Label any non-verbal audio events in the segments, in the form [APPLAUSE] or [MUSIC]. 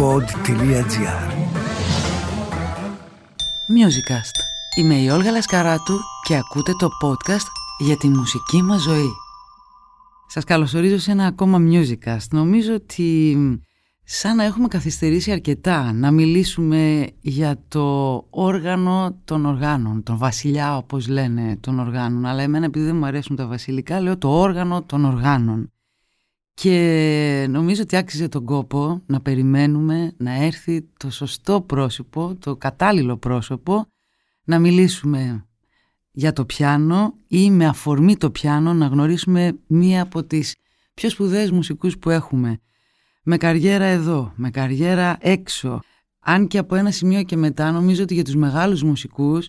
pod.gr Musicast. Είμαι η Όλγα Λασκαράτου και ακούτε το podcast για τη μουσική μας ζωή. Σας καλωσορίζω σε ένα ακόμα Musicast. Νομίζω ότι σαν να έχουμε καθυστερήσει αρκετά να μιλήσουμε για το όργανο των οργάνων, τον βασιλιά όπως λένε των οργάνων, αλλά εμένα επειδή δεν μου αρέσουν τα βασιλικά λέω το όργανο των οργάνων. Και νομίζω ότι άξιζε τον κόπο να περιμένουμε να έρθει το σωστό πρόσωπο, το κατάλληλο πρόσωπο, να μιλήσουμε για το πιάνο ή με αφορμή το πιάνο να γνωρίσουμε μία από τις πιο σπουδαίες μουσικούς που έχουμε. Με καριέρα εδώ, με καριέρα έξω. Αν και από ένα σημείο και μετά νομίζω ότι για τους μεγάλους μουσικούς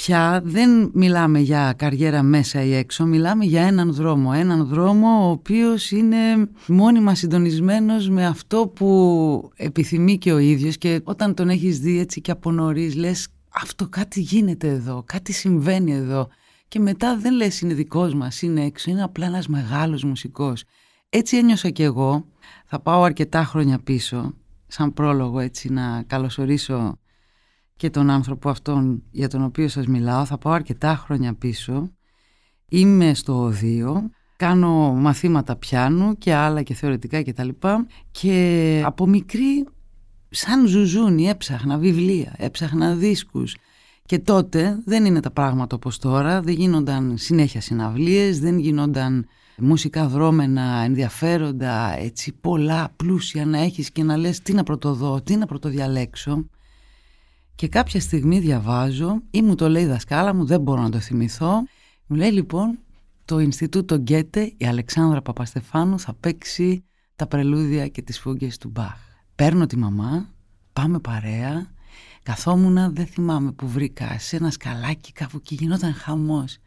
πια δεν μιλάμε για καριέρα μέσα ή έξω, μιλάμε για έναν δρόμο. Έναν δρόμο ο οποίος είναι μόνιμα συντονισμένος με αυτό που επιθυμεί και ο ίδιος και όταν τον έχεις δει έτσι και από νωρίς λες αυτό κάτι γίνεται εδώ, κάτι συμβαίνει εδώ και μετά δεν λες είναι δικός μας, είναι έξω, είναι απλά ένας μεγάλος μουσικός. Έτσι ένιωσα και εγώ, θα πάω αρκετά χρόνια πίσω, σαν πρόλογο έτσι να καλωσορίσω και τον άνθρωπο αυτόν για τον οποίο σας μιλάω. Θα πάω αρκετά χρόνια πίσω. Είμαι στο οδείο, κάνω μαθήματα πιάνου και άλλα και θεωρητικά και τα λοιπά και από μικρή σαν ζουζούνι έψαχνα βιβλία, έψαχνα δίσκους και τότε δεν είναι τα πράγματα όπως τώρα, δεν γίνονταν συνέχεια συναυλίες, δεν γίνονταν μουσικά δρόμενα, ενδιαφέροντα, έτσι πολλά πλούσια να έχεις και να λες τι να πρωτοδώ, τι να πρωτοδιαλέξω. Και κάποια στιγμή διαβάζω ή μου το λέει η δασκάλα μου, δεν μπορώ να το θυμηθώ. Μου λέει λοιπόν το Ινστιτούτο Γκέτε, η Αλεξάνδρα Παπαστεφάνου θα παίξει τα πρελούδια και τις φούγγες του Μπαχ. Παίρνω τη μαμά, πάμε παρέα, καθόμουνα δεν θυμάμαι που βρήκα, σε ένα σκαλάκι κάπου και γινόταν χαμός.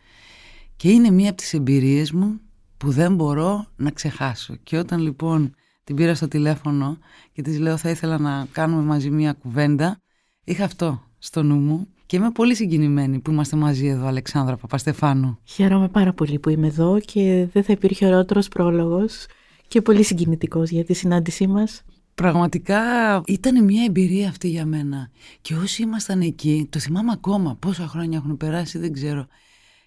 Και είναι μία από τις εμπειρίες μου που δεν μπορώ να ξεχάσω. Και όταν λοιπόν την πήρα στο τηλέφωνο και της λέω θα ήθελα να κάνουμε μαζί μία κουβέντα, Είχα αυτό στο νου μου και είμαι πολύ συγκινημένη που είμαστε μαζί εδώ, Αλεξάνδρα Παπαστεφάνου. Χαίρομαι πάρα πολύ που είμαι εδώ και δεν θα υπήρχε ωραίτερος πρόλογος και πολύ συγκινητικός για τη συνάντησή μας. Πραγματικά ήταν μια εμπειρία αυτή για μένα. Και όσοι ήμασταν εκεί, το θυμάμαι ακόμα πόσα χρόνια έχουν περάσει, δεν ξέρω.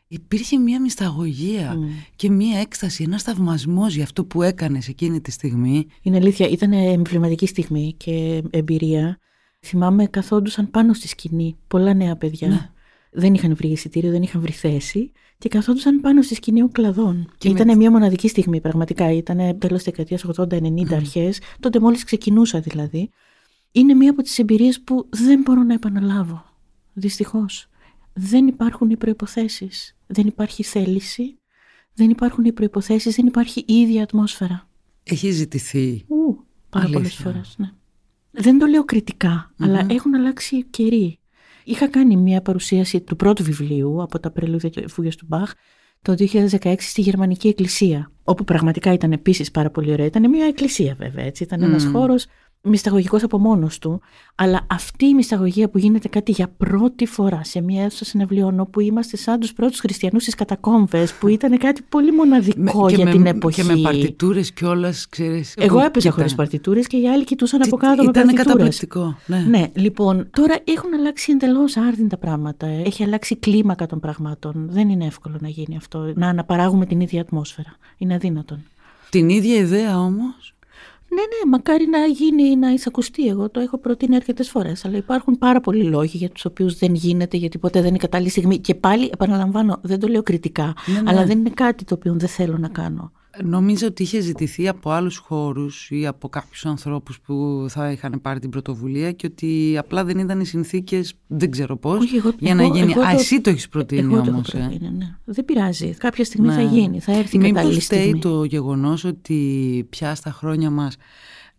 Υπήρχε μια μυσταγωγία και μια έκσταση, ένας θαυμασμός για αυτό που έκανες εκείνη τη στιγμή. Είναι αλήθεια, ήταν εμβληματική στιγμή και εμπειρία. Θυμάμαι καθόντουσαν πάνω στη σκηνή πολλά νέα παιδιά. Ναι. Δεν είχαν βρει εισιτήριο, δεν είχαν βρει θέση και καθόντουσαν πάνω στη σκηνή ο κλαδών. Και ήταν με... μια μοναδική στιγμή πραγματικά. Ήταν τέλο δεκαετίας 80-90 mm. αρχές, τότε μόλις ξεκινούσα δηλαδή. Είναι μια από τις εμπειρίες που δεν μπορώ να επαναλάβω. Δυστυχώς. Δεν υπάρχουν οι προποθέσει. Δεν υπάρχει θέληση. Δεν υπάρχουν οι προποθέσει. Δεν υπάρχει η ίδια ατμόσφαιρα. Έχει ζητηθεί. Ου, πάρα πολλές φορές, ναι. Δεν το λέω αλλά έχουν αλλάξει οι καιροί. Είχα κάνει μια παρουσίαση του πρώτου βιβλίου από τα πρελούδια και φούγες του Μπαχ το 2016 στη Γερμανική Εκκλησία, όπου πραγματικά ήταν επίσης πάρα πολύ ωραία. Ήταν μια εκκλησία βέβαια, έτσι. ήταν ένας χώρος μυσταγωγικός από μόνος του, αλλά αυτή η μυσταγωγία που γίνεται κάτι για πρώτη φορά σε μια αίθουσα συναυλιών, όπου είμαστε σαν τους πρώτους χριστιανούς στις κατακόμβες, που ήταν κάτι πολύ μοναδικό για την εποχή. Και με παρτιτούρες κιόλας, ξέρεις. Εγώ έπαιζα χωρίς παρτιτούρες και οι άλλοι κοιτούσαν από κάτω με Ήταν καταπληκτικό. Ναι. ναι, λοιπόν, τώρα έχουν αλλάξει εντελώς άρδιν τα πράγματα. Έχει αλλάξει κλίμακα των πραγμάτων. Δεν είναι εύκολο να γίνει αυτό, να αναπαράγουμε την ίδια ατμόσφαιρα. Είναι αδύνατον. Την ίδια ιδέα όμως ναι, ναι, μακάρι να γίνει, να εισακουστεί. Εγώ το έχω προτείνει αρκετές φορές. Αλλά υπάρχουν πάρα πολλοί λόγοι για τους οποίους δεν γίνεται, γιατί ποτέ δεν είναι κατάλληλη στιγμή. Και πάλι, επαναλαμβάνω, δεν το λέω κριτικά, ναι, ναι. αλλά δεν είναι κάτι το οποίο δεν θέλω να κάνω. Νομίζω ότι είχε ζητηθεί από άλλους χώρους ή από κάποιους ανθρώπους που θα είχαν πάρει την πρωτοβουλία και ότι απλά δεν ήταν οι συνθήκες, δεν ξέρω πώς, για να γίνει. Εγώ, Α, εσύ το έχεις προτείνει εγώ όμως. Το ε. προτείνει, ναι. Δεν πειράζει. Κάποια στιγμή ναι. θα γίνει, θα έρθει η κατάλληλη στιγμή. Μήπως το γεγονός ότι πια στα χρόνια μας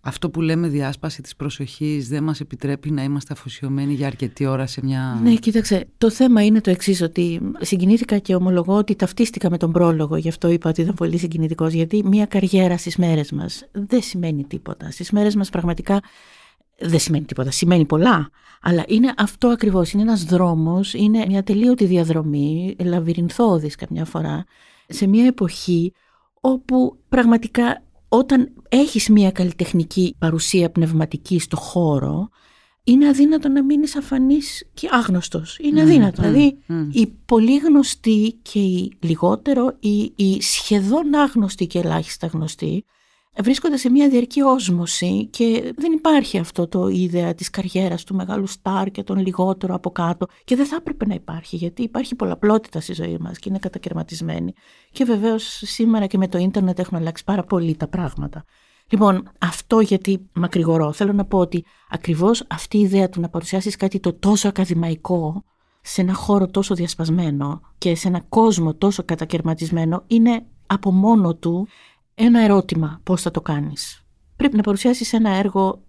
αυτό που λέμε διάσπαση της προσοχής δεν μας επιτρέπει να είμαστε αφοσιωμένοι για αρκετή ώρα σε μια... Ναι, κοίταξε, το θέμα είναι το εξής ότι συγκινήθηκα και ομολογώ ότι ταυτίστηκα με τον πρόλογο, γι' αυτό είπα ότι ήταν πολύ συγκινητικός, γιατί μια καριέρα στις μέρες μας δεν σημαίνει τίποτα. Στις μέρες μας πραγματικά δεν σημαίνει τίποτα, σημαίνει πολλά, αλλά είναι αυτό ακριβώς, είναι ένας δρόμος, είναι μια τελείωτη διαδρομή, λαβυρινθώδης καμιά φορά, σε μια εποχή όπου πραγματικά όταν έχεις μια καλλιτεχνική παρουσία πνευματική στο χώρο, είναι αδύνατο να μείνεις αφανής και άγνωστος. Είναι mm, αδύνατο. Mm, δηλαδή, mm. οι πολύ γνωστοί και οι λιγότερο, οι, οι σχεδόν άγνωστοι και ελάχιστα γνωστοί, βρίσκονται σε μια διαρκή όσμωση και δεν υπάρχει αυτό το ιδέα της καριέρας του μεγάλου στάρ και των λιγότερο από κάτω και δεν θα έπρεπε να υπάρχει γιατί υπάρχει πολλαπλότητα στη ζωή μας και είναι κατακαιρματισμένη και βεβαίως σήμερα και με το ίντερνετ έχουν αλλάξει πάρα πολύ τα πράγματα. Λοιπόν, αυτό γιατί μακρηγορώ. Θέλω να πω ότι ακριβώς αυτή η ιδέα του να παρουσιάσεις κάτι το τόσο ακαδημαϊκό σε ένα χώρο τόσο διασπασμένο και σε ένα κόσμο τόσο κατακαιρματισμένο είναι από μόνο του ένα ερώτημα πώς θα το κάνεις; Πρέπει να παρουσιάσεις ένα έργο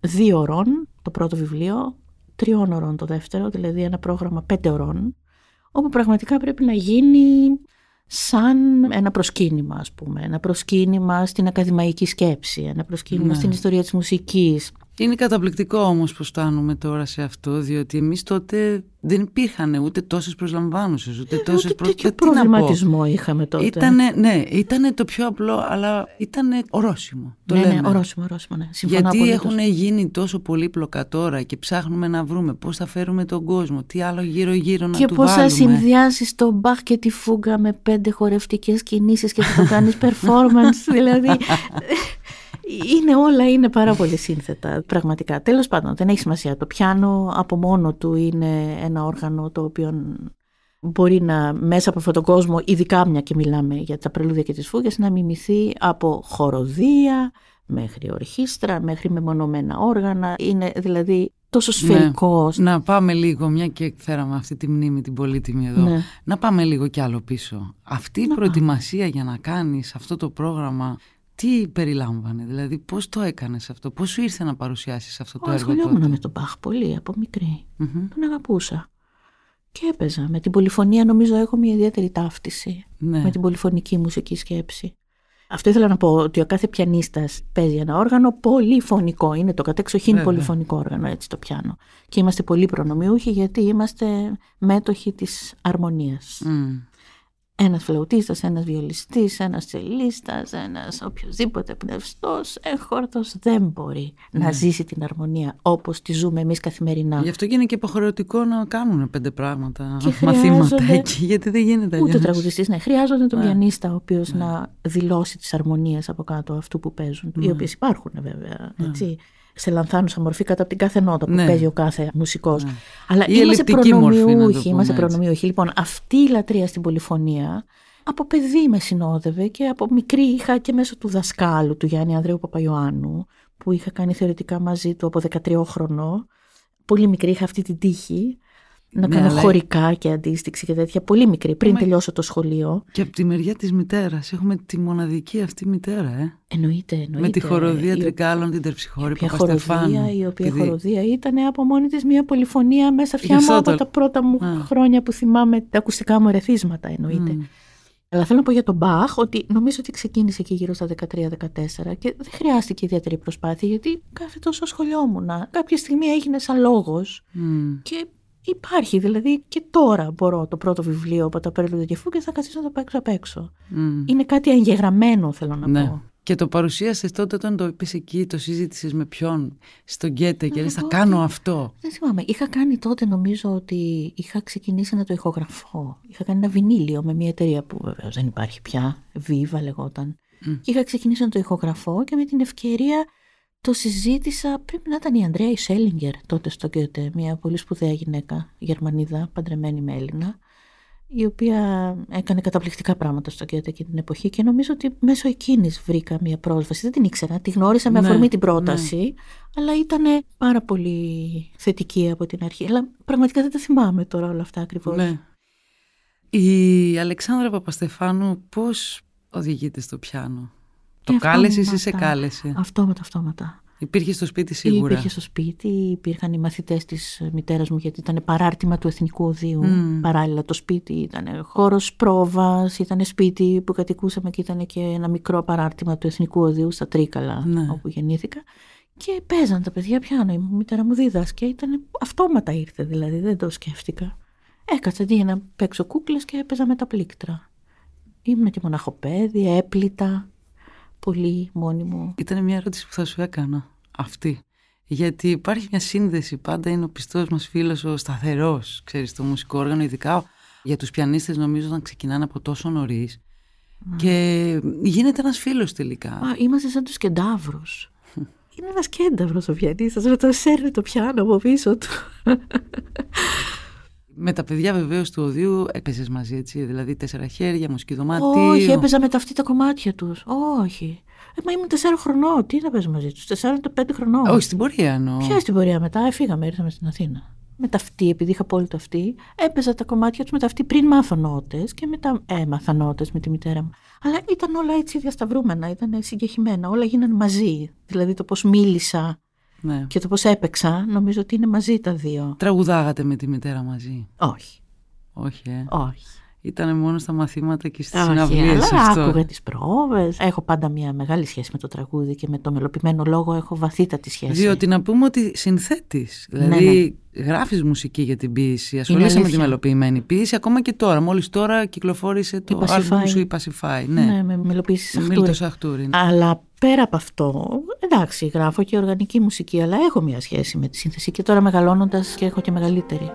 δύο ωρών, το πρώτο βιβλίο, τριών ωρών το δεύτερο, δηλαδή ένα πρόγραμμα πέντε ωρών, όπου πραγματικά πρέπει να γίνει σαν ένα προσκύνημα, ας πούμε. Ένα προσκύνημα στην ακαδημαϊκή σκέψη, ένα προσκύνημα ναι. στην ιστορία της μουσικής, είναι καταπληκτικό όμως που φτάνουμε τώρα σε αυτό, διότι εμείς τότε δεν υπήρχαν ούτε τόσες προσλαμβάνουσες, ούτε τόσες ούτε τέτοιο προβληματισμό είχαμε τότε. Ήτανε, ναι, ήταν το πιο απλό, αλλά ήταν ορόσημο. Το ναι, λέμε. ναι, ορόσημο, ορόσημο, ναι. Γιατί έχουν γίνει τόσο πολύπλοκα τώρα και ψάχνουμε να βρούμε πώς θα φέρουμε τον κόσμο, τι άλλο γύρω-γύρω να και του πώς βάλουμε. θα συνδυάσεις τον Μπαχ και τη Φούγκα με πέντε χορευτικές κινήσεις και θα το κάνεις [LAUGHS] performance, δηλαδή [LAUGHS] είναι όλα είναι πάρα πολύ σύνθετα, πραγματικά. Τέλος πάντων, δεν έχει σημασία. Το πιάνο από μόνο του είναι ένα όργανο το οποίο μπορεί να μέσα από αυτόν τον κόσμο, ειδικά μια και μιλάμε για τα πρελούδια και τις φούγες, να μιμηθεί από χοροδία μέχρι ορχήστρα, μέχρι μεμονωμένα όργανα. Είναι δηλαδή τόσο σφαιρικός. Ναι. Να πάμε λίγο, μια και φέραμε αυτή τη μνήμη την πολύτιμη εδώ, ναι. να πάμε λίγο κι άλλο πίσω. Αυτή η προετοιμασία για να κάνεις αυτό το πρόγραμμα τι περιλάμβανε, δηλαδή πώς το έκανες αυτό, πώς σου ήρθε να παρουσιάσεις αυτό το έργο τότε; Ασχολιόμουν με τον Μπαχ πολύ από μικρή, τον αγαπούσα. Και έπαιζα. Με την πολυφωνία νομίζω έχω μια ιδιαίτερη ταύτιση ναι. με την πολυφωνική μουσική σκέψη. Αυτό ήθελα να πω ότι ο κάθε πιανίστας παίζει ένα όργανο πολυφωνικό. Είναι το κατεξοχήν πολυφωνικό όργανο έτσι το πιάνο. Και είμαστε πολύ προνομιούχοι γιατί είμαστε μέτοχοι της αρμονίας. Ένας φλαουτίστας, ένας βιολιστής, ένας τσελίστας, ένας οποιοδήποτε πνευστός, έχορτο δεν μπορεί να ναι. ζήσει την αρμονία όπως τη ζούμε εμείς καθημερινά. Γι' αυτό και είναι και υποχρεωτικό να κάνουν πέντε πράγματα, και [LAUGHS] μαθήματα εκεί, γιατί δεν γίνεται αλλιώς. Ούτε τραγουδιστής, ναι. Χρειάζονται τον ναι. πιανίστα, ο οποίος ναι. να δηλώσει τις αρμονίες από κάτω αυτού που παίζουν. Οι οποίες υπάρχουν βέβαια. Έτσι σε λανθάνουσα μορφή κατά από την κάθε νότα που ναι. παίζει ο κάθε μουσικός. Ναι. Αλλά η είμαστε προνομιούχοι. Είμαστε προνομιούχοι. Λοιπόν, αυτή η λατρεία στην πολυφωνία από παιδί με συνόδευε και από μικρή είχα και μέσω του δασκάλου του Γιάννη Ανδρέου Παπαϊωάννου που είχα κάνει θεωρητικά μαζί του από 13 χρονών. Πολύ μικρή είχα αυτή την τύχη να ναι, κάνω αλλά... χωρικά και αντίστοιξη και τέτοια. Πολύ μικρή, πριν τελειώσω το σχολείο. Και από τη μεριά της μητέρας. Έχουμε τη μοναδική αυτή μητέρα, ε. Εννοείται, εννοείται. Με τη χοροδία η... Τρικάλων, την Τερψυχώρη, που χοροδία, Η οποία χοροδία ήταν από μόνη της μια πολυφωνία μέσα αυτιά μου από τα πρώτα μου χρόνια που θυμάμαι τα ακουστικά μου ερεθίσματα, εννοείται. Mm. Αλλά θέλω να πω για τον Μπαχ ότι νομίζω ότι ξεκίνησε εκεί γύρω στα 13-14 και δεν χρειάστηκε ιδιαίτερη προσπάθεια γιατί κάθε τόσο ασχολιόμουν. Κάποια στιγμή έγινε σαν λόγος mm. και Υπάρχει, δηλαδή και τώρα μπορώ το πρώτο βιβλίο από τα Πέρλου και και θα καθίσω να το παίξω απ' έξω. Είναι κάτι εγγεγραμμένο θέλω να ναι. πω. Και το παρουσίασες τότε όταν το είπες εκεί, το συζήτησες με ποιον, στον Γκέτε και λες θα κάνω αυτό. Δεν θυμάμαι. Είχα κάνει τότε νομίζω ότι είχα ξεκινήσει να το ηχογραφώ. Είχα κάνει ένα βινίλιο με μια εταιρεία που βεβαίως δεν υπάρχει πια. Βίβα λεγόταν. Και είχα ξεκινήσει να το ηχογραφώ και με την ευκαιρία το συζήτησα, πρέπει να ήταν η Ανδρέα Σέλιγκερ τότε στο Γκέτε, μια πολύ σπουδαία γυναίκα, Γερμανίδα, παντρεμένη με Έλληνα, η οποία έκανε καταπληκτικά πράγματα στο Γκέτε εκείνη την εποχή και νομίζω ότι μέσω εκείνης βρήκα μια πρόσβαση. Δεν την ήξερα, τη γνώρισα με ναι, αφορμή την πρόταση, ναι. αλλά ήταν πάρα πολύ θετική από την αρχή. Αλλά πραγματικά δεν τα θυμάμαι τώρα όλα αυτά ακριβώς. Ναι. Η Αλεξάνδρα Παπαστεφάνου πώς οδηγείται στο πιάνο; Το κάλεσες ή σε κάλεσε; Αυτόματα, αυτόματα. Υπήρχε στο σπίτι σίγουρα; Υπήρχε στο σπίτι, υπήρχαν οι μαθητές της μητέρας μου, γιατί ήταν παράρτημα του Εθνικού Οδείου. Παράλληλα, το σπίτι ήταν χώρος πρόβας, ήταν σπίτι που κατοικούσαμε και ήταν και ένα μικρό παράρτημα του Εθνικού Οδείου στα Τρίκαλα, ναι. όπου γεννήθηκα. Και παίζαν τα παιδιά πιάνω. Η μητέρα μου δίδασκε. Ήταν αυτόματα ήρθε δηλαδή, δεν το σκέφτηκα. Έκατσα αντί για να παίξω κούκλες και έπαιζα με τα πλήκτρα. Ήμουν και μοναχοπέδι, έπλητα πολύ μόνη μου. Ήταν μια ερώτηση που θα σου έκανα αυτή. Γιατί υπάρχει μια σύνδεση, πάντα είναι ο πιστός μας φίλος, ο σταθερός, ξέρεις, στο μουσικό όργανο, ειδικά για τους πιανίστες νομίζω όταν ξεκινάνε από τόσο νωρίς. Και γίνεται ένας φίλος τελικά. Α, είμαστε σαν τους κεντάβρους. είναι ένας κένταυρος ο πιανίστας, με το σέρνει το πιάνο από πίσω του. Με τα παιδιά βεβαίως του οδείου έπαιζες μαζί, έτσι. Δηλαδή τέσσερα χέρια, μουσική δωμάτιο. Όχι, έπαιζα με τα αυτή τα κομμάτια τους. Όχι. Ε, μα ήμουν τεσσάρων χρονών. Τι να παίζω μαζί τους, τεσσάρων το πέντε χρονών. Όχι, στην πορεία εννοώ. Ποια στην πορεία μετά, έφυγαμε, ήρθαμε στην Αθήνα. Με τα αυτή, επειδή είχα πολύ το αυτή, έπαιζα τα κομμάτια τους με τα αυτή πριν μάθω νότε και μετά έμαθα νότε με τη μητέρα μου. Αλλά ήταν όλα έτσι διασταυρούμενα, ήταν συγκεχημένα. Όλα γίνανε μαζί. Δηλαδή το πώς μίλησα Ναι. και το πώς έπαιξα, νομίζω ότι είναι μαζί τα δύο. Τραγουδάγατε με τη μητέρα μαζί. Όχι. Όχι, ε. Όχι. Ήταν μόνο στα μαθήματα και στις Όχι, συναυλίες αλλά αυτό. άκουγα τις πρόβες. Έχω πάντα μια μεγάλη σχέση με το τραγούδι και με το μελοποιημένο λόγο έχω βαθύτατη σχέση. Διότι να πούμε ότι συνθέτεις. Δηλαδή, γράφεις μουσική για την ποίηση. Ασχολείσαι με τη αλήθεια. μελοποιημένη ποίηση ακόμα και τώρα. Μόλις τώρα κυκλοφόρησε το Η Pacify. άλμπουμ σου η Pacify. Ναι, ναι με μελοποίηση Μίλτο Σαχτούρη. Σαχτούρη. ναι. Αλλά πέρα από αυτό, εντάξει, γράφω και οργανική μουσική, αλλά έχω μια σχέση με τη σύνθεση και τώρα μεγαλώνοντας και έχω και μεγαλύτερη.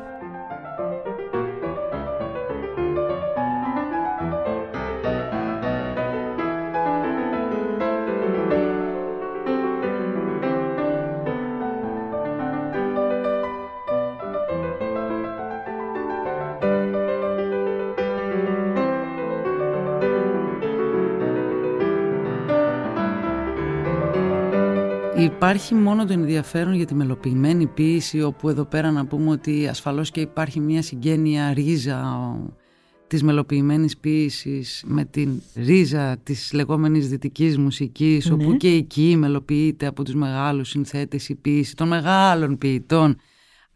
Υπάρχει μόνο το ενδιαφέρον για τη μελοποιημένη ποίηση όπου εδώ πέρα να πούμε ότι ασφαλώς και υπάρχει μια συγγένεια ρίζα της μελοποιημένης ποίησης με την ρίζα της λεγόμενης δυτικής μουσικής Ναι. όπου και εκεί μελοποιείται από τους μεγάλους συνθέτες η ποίηση των μεγάλων ποιητών.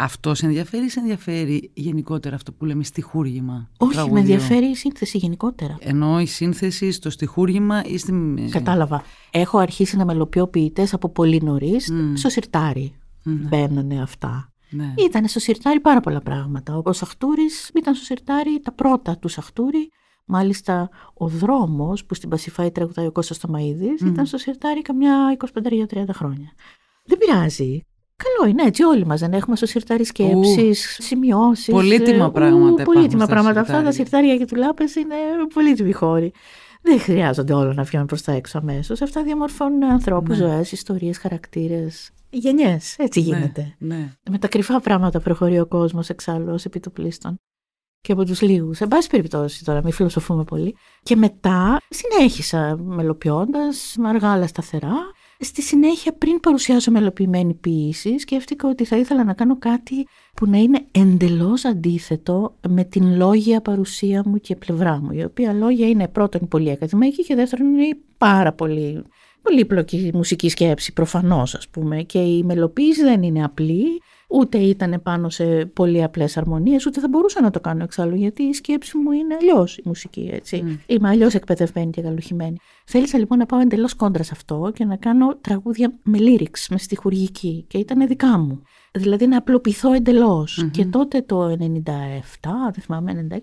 Αυτός σε ενδιαφέρει ή σε ενδιαφέρει γενικότερα αυτό που λέμε στιχούργημα. του Όχι, με τραγουδιού; ενδιαφέρει η σύνθεση γενικότερα. Ενώ η σύνθεση στο στιχούργημα ή στην... Κατάλαβα. Έχω αρχίσει να μελοποιώ ποιητές από πολύ νωρίς Μμ. στο σιρτάρι. Ναι. Μπαίνανε αυτά. Ναι. Ήταν στο σιρτάρι πάρα πολλά πράγματα. Ο Σαχτούρης ήταν στο σιρτάρι τα πρώτα του Σαχτούρη. Μάλιστα, ο δρόμος που στην Πασιφάη τραγουδάει ο Κώστας Σταμαίδης ήταν στο σιρτάρι καμιά 25-30 χρόνια. Δεν πειράζει. Καλό είναι έτσι, όλοι μας δεν έχουμε στο σιρτάρι σκέψει, σημειώσεις. Πολύτιμα πράγματα Πολύτιμα υπάρχουν στα πράγματα. Αυτά τα σιρτάρια. σιρτάρια και τουλάπε είναι πολύτιμοι χώροι. Δεν χρειάζονται όλα να βγαίνουν προς τα έξω αμέσως. Αυτά διαμορφώνουν ανθρώπους, Ναι. ζωές, ιστορίες, χαρακτήρες. Γενιές. Έτσι γίνεται. Ναι, ναι. Με τα κρυφά πράγματα προχωρεί ο κόσμος εξάλλου ως επιτοπλίστων. Και από τους λίγους. Σε πάση περιπτώσει τώρα, μην φιλοσοφούμε πολύ. Και μετά συνέχισα μελοποιώντας, αργά αλλά σταθερά. Στη συνέχεια, πριν παρουσιάσω μελοποιημένη ποίηση, σκέφτηκα ότι θα ήθελα να κάνω κάτι που να είναι εντελώς αντίθετο με την λόγια παρουσία μου και πλευρά μου. Η οποία λόγια είναι πρώτον πολύ ακαδημαϊκή και δεύτερον είναι πάρα πολύ πολύπλοκη μουσική σκέψη, προφανώς, ας πούμε. Και η μελοποίηση δεν είναι απλή, ούτε ήταν πάνω σε πολύ απλές αρμονίες, ούτε θα μπορούσα να το κάνω εξάλλου, γιατί η σκέψη μου είναι αλλιώς η μουσική, έτσι. Μμ. Είμαι αλλιώς εκπαιδευμένη και καλουχημένη. Θέλησα λοιπόν να πάω εντελώς κόντρα σε αυτό και να κάνω τραγούδια με lyrics, με στιχουργική, και ήταν δικά μου. Δηλαδή να απλοποιηθώ εντελώς. Και τότε το 97, δεν θυμάμαι, 96-97,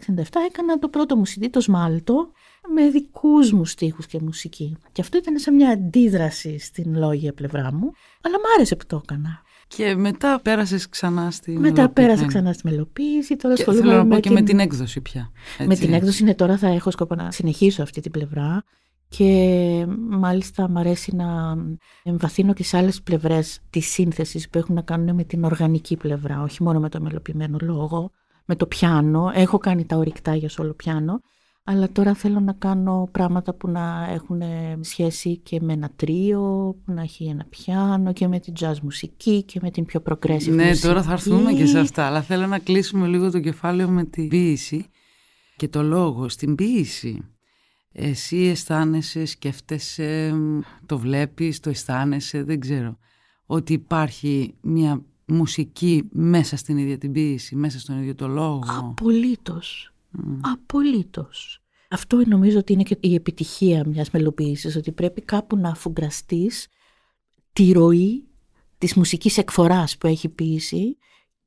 έκανα το πρώτο μου CD, το Σμάλτο, με δικούς μου στίχους και μουσική. Και αυτό ήταν σε μια αντίδραση στην λόγια πλευρά μου, αλλά μ' άρεσε που το έκανα. Και μετά πέρασες ξανά στη Μετά μελοποιημένη. πέρασα ξανά στη μελοποίηση, τώρα Και ασχολούμαι θέλω να πω με και την... με την έκδοση πια. Με έτσι. την έκδοση είναι τώρα θα έχω σκοπό να συνεχίσω αυτή την πλευρά και μάλιστα μου αρέσει να εμβαθύνω και σε άλλες πλευρές της σύνθεσης που έχουν να κάνουν με την οργανική πλευρά, όχι μόνο με το μελοποιημένο λόγο, με το πιάνο. Έχω κάνει τα ορυκτά για σόλο πιάνο, αλλά τώρα θέλω να κάνω πράγματα που να έχουν σχέση και με ένα τρίο, που να έχει ένα πιάνο και με την jazz μουσική και με την πιο progressive Ναι, μουσική. τώρα θα έρθουμε και σε αυτά, αλλά θέλω να κλείσουμε λίγο το κεφάλαιο με την ποίηση και το λόγο. Στην ποίηση, εσύ αισθάνεσαι, σκέφτεσαι, το βλέπεις, το αισθάνεσαι, δεν ξέρω, ότι υπάρχει μια μουσική μέσα στην ίδια την ποίηση, μέσα στον ίδιο το λόγο. Απολύτως. Μμ. Απολύτως. Αυτό νομίζω ότι είναι και η επιτυχία μιας μελοποίησης, ότι πρέπει κάπου να αφουγκραστείς τη ροή της μουσικής εκφοράς που έχει ποίηση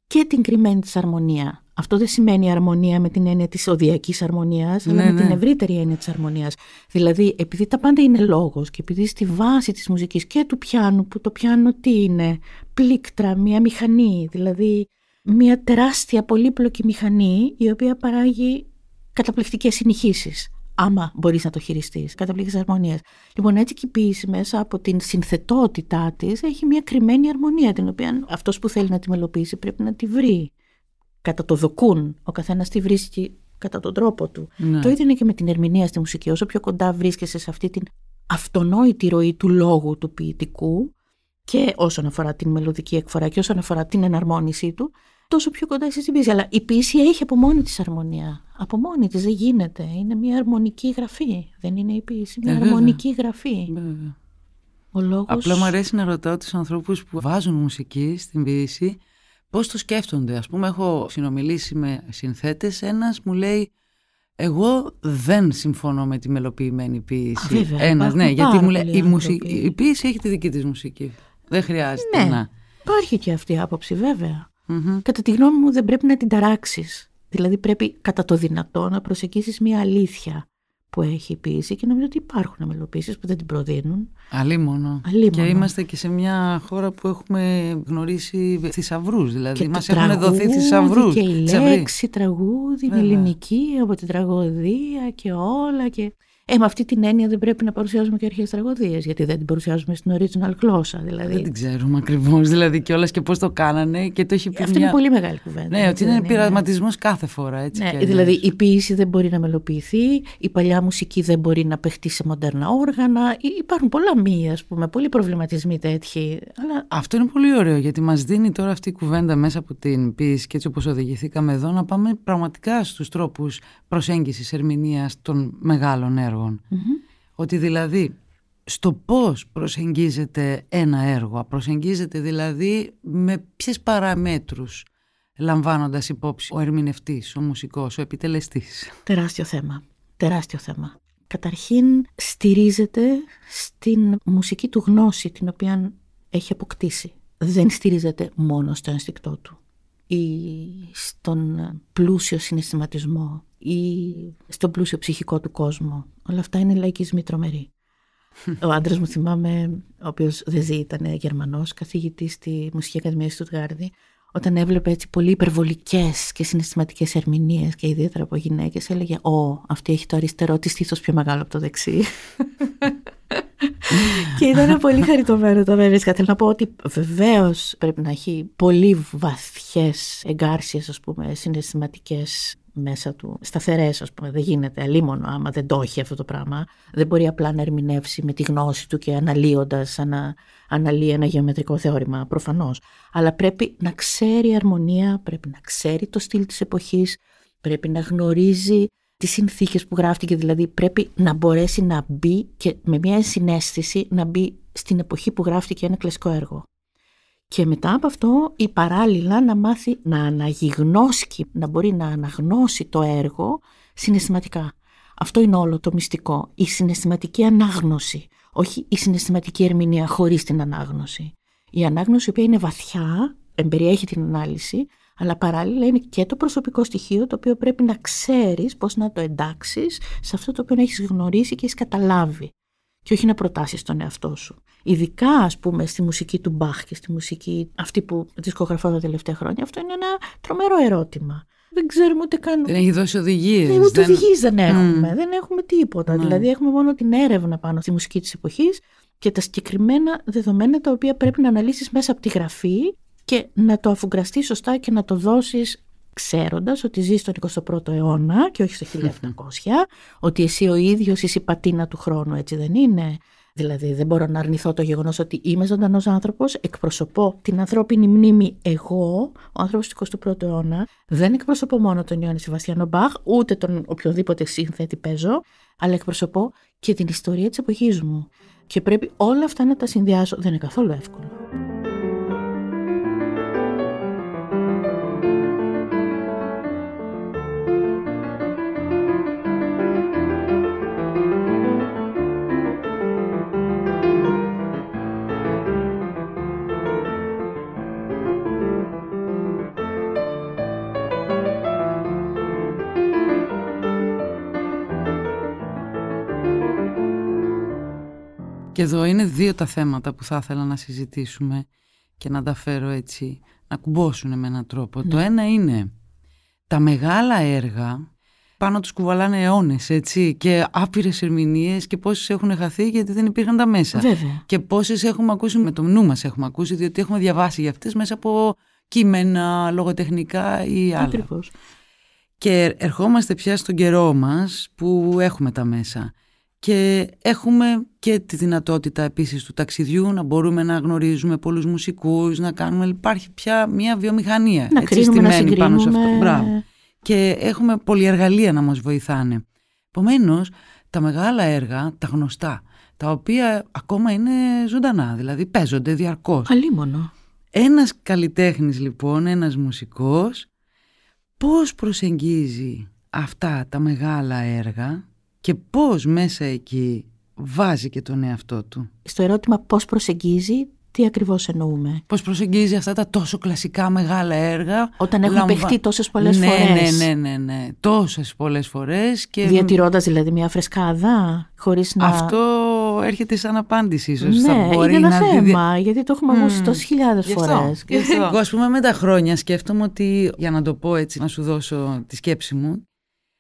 και την κρυμμένη της αρμονία. Αυτό δεν σημαίνει αρμονία με την έννοια της οδιακής αρμονίας, αλλά Ναι, με την ναι. ευρύτερη έννοια της αρμονίας. Δηλαδή, επειδή τα πάντα είναι λόγος και επειδή στη βάση της μουσικής και του πιάνου, που το πιάνο τι είναι, πλήκτρα, μια μηχανή, δηλαδή μια τεράστια πολύπλοκη μηχανή η οποία παράγει καταπληκτικές συνεχίσεις άμα μπορείς να το χειριστείς, καταπληκτικές αρμονίες. Λοιπόν, έτσι και η ποίηση μέσα από την συνθετότητά της έχει μια κρυμμένη αρμονία, την οποία αυτός που θέλει να τη μελοποιήσει πρέπει να τη βρει. Κατά το δοκούν, ο καθένας τη βρίσκει κατά τον τρόπο του. Ναι. Το ίδιο είναι και με την ερμηνεία στη μουσική. Όσο πιο κοντά βρίσκεσαι σε αυτή την αυτονόητη ροή του λόγου του ποιητικού και όσον αφορά την μελωδική εκφορά και όσον αφορά την εναρμόνισή του, τόσο πιο κοντά είσαι στην ποίηση. Αλλά η ποίηση έχει από μόνη της αρμονία. Από μόνη της δεν γίνεται. Είναι μια αρμονική γραφή. Δεν είναι η ποίηση. Μια Ε, βέβαια. αρμονική γραφή. Βέβαια. Ο λόγος... Απλά μου αρέσει να ρωτάω τους ανθρώπους που βάζουν μουσική στην ποίηση πώς το σκέφτονται. Ας πούμε έχω συνομιλήσει με συνθέτες, ένας μου λέει εγώ δεν συμφωνώ με τη μελοποιημένη ποίηση. Α, βέβαια, ένας, υπάρχουν ναι, γιατί πάρα μου λέει πολλοί η, μουσική, άνθρωποι. η ποίηση έχει τη δική της μουσική. Δεν χρειάζεται Ναι, να... υπάρχει και αυτή η άποψη βέβαια. Μμμ. Κατά τη γνώμη μου δεν πρέπει να την ταράξεις. Δηλαδή πρέπει κατά το δυνατό να προσεγγίσεις μια αλήθεια που έχει η ποίηση και νομίζω ότι υπάρχουν μελοποίησεις που δεν την προδίνουν. Αλίμονο. Αλίμονο. Και είμαστε και σε μια χώρα που έχουμε γνωρίσει θησαυρούς. Δηλαδή, και μας το έχουν δοθεί τραγούδι θησαυρούς. Και η λέξη τραγούδι είναι Βέβαια. ελληνική από την τραγωδία και όλα. Και... Ε, με αυτή την έννοια δεν πρέπει να παρουσιάζουμε και αρχαίες τραγωδίες, γιατί δεν την παρουσιάζουμε στην original γλώσσα. Δηλαδή. Δεν την ξέρουμε ακριβώς. Δηλαδή, κιόλας και πώς το κάνανε και το έχει πει. Αυτό μια... είναι πολύ μεγάλη κουβέντα. Ναι, ότι έτσι είναι δεν πειραματισμός κάθε φορά. Έτσι Ναι, κι αλλιώς. δηλαδή η ποίηση δεν μπορεί να μελοποιηθεί, η παλιά μουσική δεν μπορεί να παιχτεί σε μοντέρνα όργανα. Υ- Υπάρχουν πολλά μη, ας πούμε, πολλοί προβληματισμοί τέτοιοι. Αλλά Αυτό είναι πολύ ωραίο γιατί μας δίνει τώρα αυτή η κουβέντα μέσα από την ποίηση και έτσι όπως οδηγηθήκαμε εδώ να πάμε πραγματικά στους τρόπους προσέγγισης ερμηνείας των μεγάλων έργων. Ότι δηλαδή στο πώς προσεγγίζεται ένα έργο, προσεγγίζεται δηλαδή με ποιες παραμέτρους λαμβάνοντας υπόψη ο ερμηνευτής, ο μουσικός, ο επιτελεστής. τεράστιο θέμα. Τεράστιο θέμα. Καταρχήν στηρίζεται στην μουσική του γνώση την οποία έχει αποκτήσει. Δεν στηρίζεται μόνο στο ένστικτό του ή στον πλούσιο συναισθηματισμό ή στον πλούσιο ψυχικό του κόσμο. Όλα αυτά είναι λαϊκισμοί τρομεροί. Ο άντρας μου θυμάμαι, ο οποίος δεν ζει, ήταν Γερμανός, καθηγητής στη Μουσική Ακαδημία του Στουτγάρδη, όταν έβλεπε έτσι πολύ υπερβολικές και συναισθηματικές ερμηνείες και ιδιαίτερα από γυναίκες, έλεγε: Ω, αυτή έχει το αριστερό της στήθο πιο μεγάλο από το δεξί. [LAUGHS] και ήταν πολύ χαριτωμένο το έβρισκα. Θέλω να πω ότι βεβαίως πρέπει να έχει πολύ βαθιές εγκάρσιες, ας πούμε, συναισθηματικές μέσα του, σταθερές, ας πούμε. Δεν γίνεται αλίμονο άμα δεν το έχει αυτό το πράγμα. Δεν μπορεί απλά να ερμηνεύσει με τη γνώση του και αναλύοντας, ανα, αναλύει ένα γεωμετρικό θεώρημα, προφανώς. Αλλά πρέπει να ξέρει αρμονία, πρέπει να ξέρει το στυλ της εποχής, πρέπει να γνωρίζει τις συνθήκες που γράφτηκε, δηλαδή πρέπει να μπορέσει να μπει και με μια συνέστηση να μπει στην εποχή που γράφτηκε ένα κλασικό έργο. Και μετά από αυτό η παράλληλα να μάθει να αναγυγνώσει, να μπορεί να αναγνώσει το έργο συναισθηματικά. Αυτό είναι όλο το μυστικό. Η συναισθηματική ανάγνωση, όχι η συναισθηματική ερμηνεία χωρίς την ανάγνωση. Η ανάγνωση η οποία είναι βαθιά, εμπεριέχει την ανάλυση, αλλά παράλληλα είναι και το προσωπικό στοιχείο το οποίο πρέπει να ξέρεις πώς να το εντάξεις σε αυτό το οποίο έχεις γνωρίσει και έχεις καταλάβει και όχι να προτάσεις τον εαυτό σου. Ειδικά ας πούμε στη μουσική του Μπαχ και στη μουσική αυτή που δισκογραφώ τα τελευταία χρόνια, αυτό είναι ένα τρομερό ερώτημα. Δεν ξέρουμε ούτε καν... Δεν έχει δώσει οδηγίες. Ναι, ούτε οδηγίες δεν έχουμε. Μμ. Δεν έχουμε τίποτα. Ναι. Δηλαδή έχουμε μόνο την έρευνα πάνω στη μουσική της εποχής και τα συγκεκριμένα δεδομένα τα οποία πρέπει να αναλύσεις μέσα από τη γραφή και να το αφουγκραστείς σωστά και να το δώσεις ξέροντας ότι ζεις στον 21ο αιώνα και όχι στο [LAUGHS] 1700, ότι εσύ ο ίδιος είσαι η πατίνα του χρόνου, έτσι δεν είναι; Δηλαδή δεν μπορώ να αρνηθώ το γεγονός ότι είμαι ζωντανός άνθρωπος, εκπροσωπώ την ανθρώπινη μνήμη εγώ, ο άνθρωπος του 21ου αιώνα, δεν εκπροσωπώ μόνο τον Ιωάννη Σεβαστιανό Μπαχ, ούτε τον οποιοδήποτε σύνθετη παίζω, αλλά εκπροσωπώ και την ιστορία της εποχής μου. Και πρέπει όλα αυτά να τα συνδυάσω. Δεν είναι καθόλου εύκολο. Και εδώ είναι δύο τα θέματα που θα ήθελα να συζητήσουμε και να τα φέρω έτσι, να κουμπώσουν με έναν τρόπο. Το ένα είναι τα μεγάλα έργα πάνω τους κουβαλάνε αιώνες, έτσι, και άπειρες ερμηνείες και πόσες έχουν χαθεί γιατί δεν υπήρχαν τα μέσα. Βέβαια. Και πόσες έχουμε ακούσει με το νου μας έχουμε ακούσει, διότι έχουμε διαβάσει για αυτές μέσα από κείμενα, λογοτεχνικά ή άλλα. Ακριβώς. Και ερχόμαστε πια στον καιρό μας που έχουμε τα μέσα. Και έχουμε και τη δυνατότητα επίσης του ταξιδιού, να μπορούμε να γνωρίζουμε πολλούς μουσικούς, να κάνουμε, υπάρχει πια μια βιομηχανία. Να έτσι, κρίνουμε, να στημένη πάνω σε αυτό. συγκρίνουμε. Μπράβο. Και έχουμε πολυεργαλεία να μας βοηθάνε. Επομένως, τα μεγάλα έργα, τα γνωστά, τα οποία ακόμα είναι ζωντανά, δηλαδή παίζονται διαρκώς. Αλίμονο. Ένας καλλιτέχνης λοιπόν, ένας μουσικός, πώς προσεγγίζει αυτά τα μεγάλα έργα; Και πώς μέσα εκεί βάζει και τον εαυτό του; Στο ερώτημα πώς προσεγγίζει, τι ακριβώς εννοούμε; Πώς προσεγγίζει αυτά τα τόσο κλασικά μεγάλα έργα; Όταν έχουν λαμβα- παιχτεί τόσες πολλές ναι, φορές. Ναι, ναι, ναι, ναι. Τόσες πολλές φορές και Διατηρώντας δηλαδή μια φρεσκάδα, χωρίς να... αυτό έρχεται σαν απάντηση ίσως. ναι, θα μπορεί είναι ένα να τη δι- θέμα, γιατί το έχουμε ακούσει Μμμ. τόσες χιλιάδες Γι' αυτό, φορές. γι' αυτό. Εγώ, ας πούμε, με τα χρόνια σκέφτομαι ότι, για να το πω έτσι, να σου δώσω τη σκέψη μου,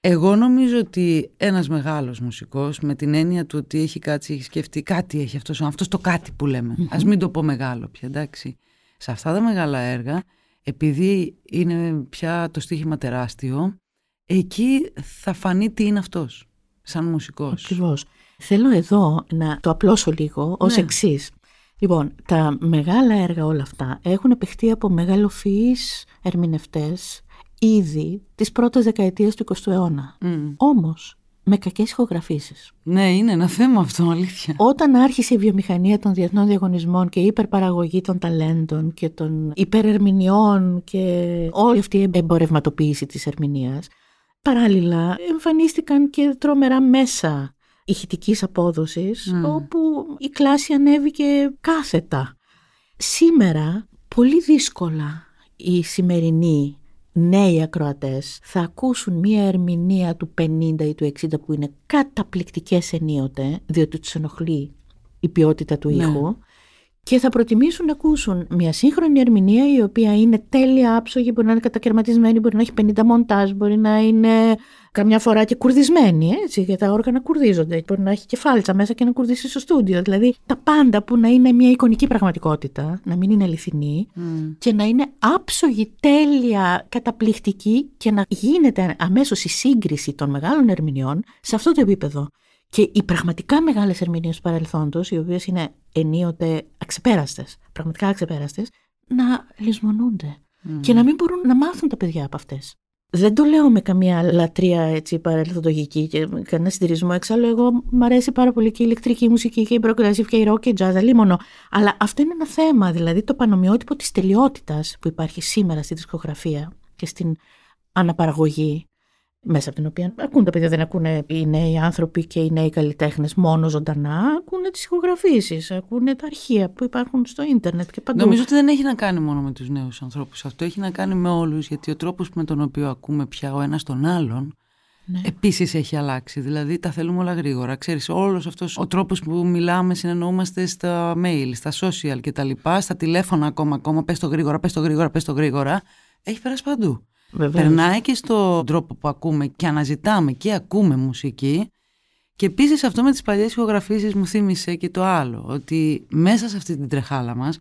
εγώ νομίζω ότι ένας μεγάλος μουσικός, με την έννοια του ότι έχει κάτσει, έχει σκεφτεί, κάτι έχει αυτός, αυτός το κάτι που λέμε. Ας μην το πω μεγάλο πια, εντάξει. Σε αυτά τα μεγάλα έργα, επειδή είναι πια το στοίχημα τεράστιο, εκεί θα φανεί τι είναι αυτός, σαν μουσικός. Ακριβώς. Θέλω εδώ να το απλώσω λίγο ως Ναι. εξής. Λοιπόν, τα μεγάλα έργα όλα αυτά έχουν παιχτεί από μεγαλοφυείς ερμηνευτές ήδη τις πρώτες δεκαετίες του 20ου αιώνα. Μμ. Όμως, με κακές ηχογραφήσεις. Ναι, είναι ένα θέμα αυτό, αλήθεια. Όταν άρχισε η βιομηχανία των διεθνών διαγωνισμών και η υπερπαραγωγή των ταλέντων και των υπερερμηνιών και όλη αυτή η εμπορευματοποίηση της ερμηνείας, παράλληλα εμφανίστηκαν και τρομερά μέσα ηχητικής απόδοσης, Μμ. όπου η κλάση ανέβηκε κάθετα. Σήμερα, πολύ δύσκολα οι σημερινοί νέοι ακροατές θα ακούσουν μία ερμηνεία του 50 ή του 60 που είναι καταπληκτικές ενίοτε, διότι τους ενοχλεί η ποιότητα του Ναι. ήχου και θα προτιμήσουν να ακούσουν μια σύγχρονη ερμηνεία η οποία είναι τέλεια άψογη, μπορεί να είναι κατακαιρματισμένη, μπορεί να έχει 50 μοντάζ, μπορεί να είναι καμιά φορά και κουρδισμένη, έτσι, γιατί τα όργανα κουρδίζονται. Μπορεί να έχει και φάλτσα μέσα και να κουρδίσει στο στούντιο. Δηλαδή τα πάντα που να είναι μια εικονική πραγματικότητα, να μην είναι αληθινή Μμ. και να είναι άψογη, τέλεια, καταπληκτική και να γίνεται αμέσως η σύγκριση των μεγάλων ερμηνεών σε αυτό το επίπεδο. Και οι πραγματικά μεγάλες ερμηνείες του παρελθόντος, οι οποίες είναι ενίοτε αξεπέραστες, πραγματικά αξεπέραστες, να λησμονούνται και να μην μπορούν να μάθουν τα παιδιά από αυτές. Δεν το λέω με καμία λατρεία έτσι παρελθοντογική και με κανένα συντηρισμό. Εξάλλου, εγώ μου αρέσει πάρα πολύ και η ηλεκτρική μουσική και η progressive και η rock και η jazz, αλίμονο. Αλλά αυτό είναι ένα θέμα, δηλαδή το πανομοιότυπο της τελειότητας που υπάρχει σήμερα στη δισκογραφία και στην αναπαραγωγή μέσα από την οποία ακούν τα παιδιά, δεν ακούνε οι νέοι άνθρωποι και οι νέοι καλλιτέχνες μόνο ζωντανά, ακούνε τις ηχογραφήσεις, ακούνε τα αρχεία που υπάρχουν στο ίντερνετ και παντού. Νομίζω ότι δεν έχει να κάνει μόνο με τους νέους ανθρώπους. Αυτό έχει να κάνει με όλους, γιατί ο τρόπος με τον οποίο ακούμε πια ο ένας τον άλλον, Ναι. επίσης έχει αλλάξει. Δηλαδή τα θέλουμε όλα γρήγορα. Ξέρεις, όλος αυτός ο τρόπος που μιλάμε, συνεννοούμαστε στα mail, στα social και τα λοιπά, στα τηλέφωνα ακόμα, ακόμα, πες το γρήγορα, πες το γρήγορα, πες το γρήγορα, έχει περάσει παντού. Βεβαίως. Περνάει και στον τρόπο που ακούμε και αναζητάμε και ακούμε μουσική. Και επίσης αυτό με τις παλιές ηχογραφήσεις μου θύμισε και το άλλο, ότι μέσα σε αυτή την τρεχάλα μας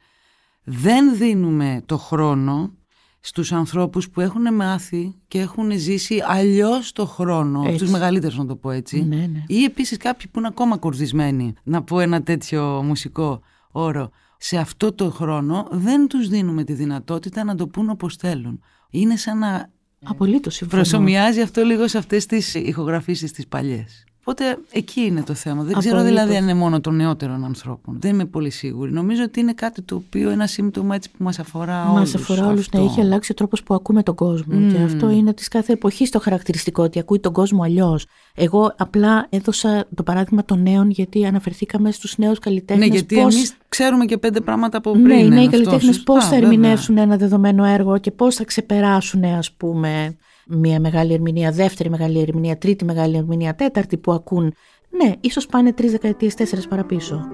δεν δίνουμε το χρόνο στους ανθρώπους που έχουν μάθει και έχουν ζήσει αλλιώς το χρόνο, Έτσι. στους μεγαλύτερους να το πω έτσι, Ναι, ναι. ή επίσης κάποιοι που είναι ακόμα κουρδισμένοι, να πω ένα τέτοιο μουσικό όρο, σε αυτό το χρόνο δεν τους δίνουμε τη δυνατότητα να το πούν όπως θέλουν. Είναι σαν να Απολύτως συμφωνώ. προσωμιάζει αυτό λίγο σε αυτές τις ηχογραφήσεις τις παλιές. Οπότε εκεί είναι το θέμα. Δεν ξέρω Απολύτως. δηλαδή αν είναι μόνο των νεότερων ανθρώπων. Δεν είμαι πολύ σίγουρη. Νομίζω ότι είναι κάτι το οποίο ένα σύμπτωμα έτσι που μας αφορά Μας όλους. αφορά όλους αυτό. να έχει αλλάξει ο τρόπος που ακούμε τον κόσμο. Μμμ. Και αυτό είναι της κάθε εποχής το χαρακτηριστικό, ότι ακούει τον κόσμο αλλιώς. Εγώ απλά έδωσα το παράδειγμα των νέων, γιατί αναφερθήκαμε στους νέους καλλιτέχνες. Ναι, γιατί πώς... εμείς ξέρουμε και πέντε πράγματα από πριν. Ναι, οι είναι νέοι αυτός, καλλιτέχνες σωστά, πώ θα βέβαια. ερμηνεύσουν ένα δεδομένο έργο και πώς θα ξεπεράσουν, ας πούμε, μία μεγάλη ερμηνεία, δεύτερη μεγάλη ερμηνεία, τρίτη μεγάλη ερμηνεία, τέταρτη που ακούν. Ναι, ίσως πάνε τρεις δεκαετίες, τέσσερις παραπίσω.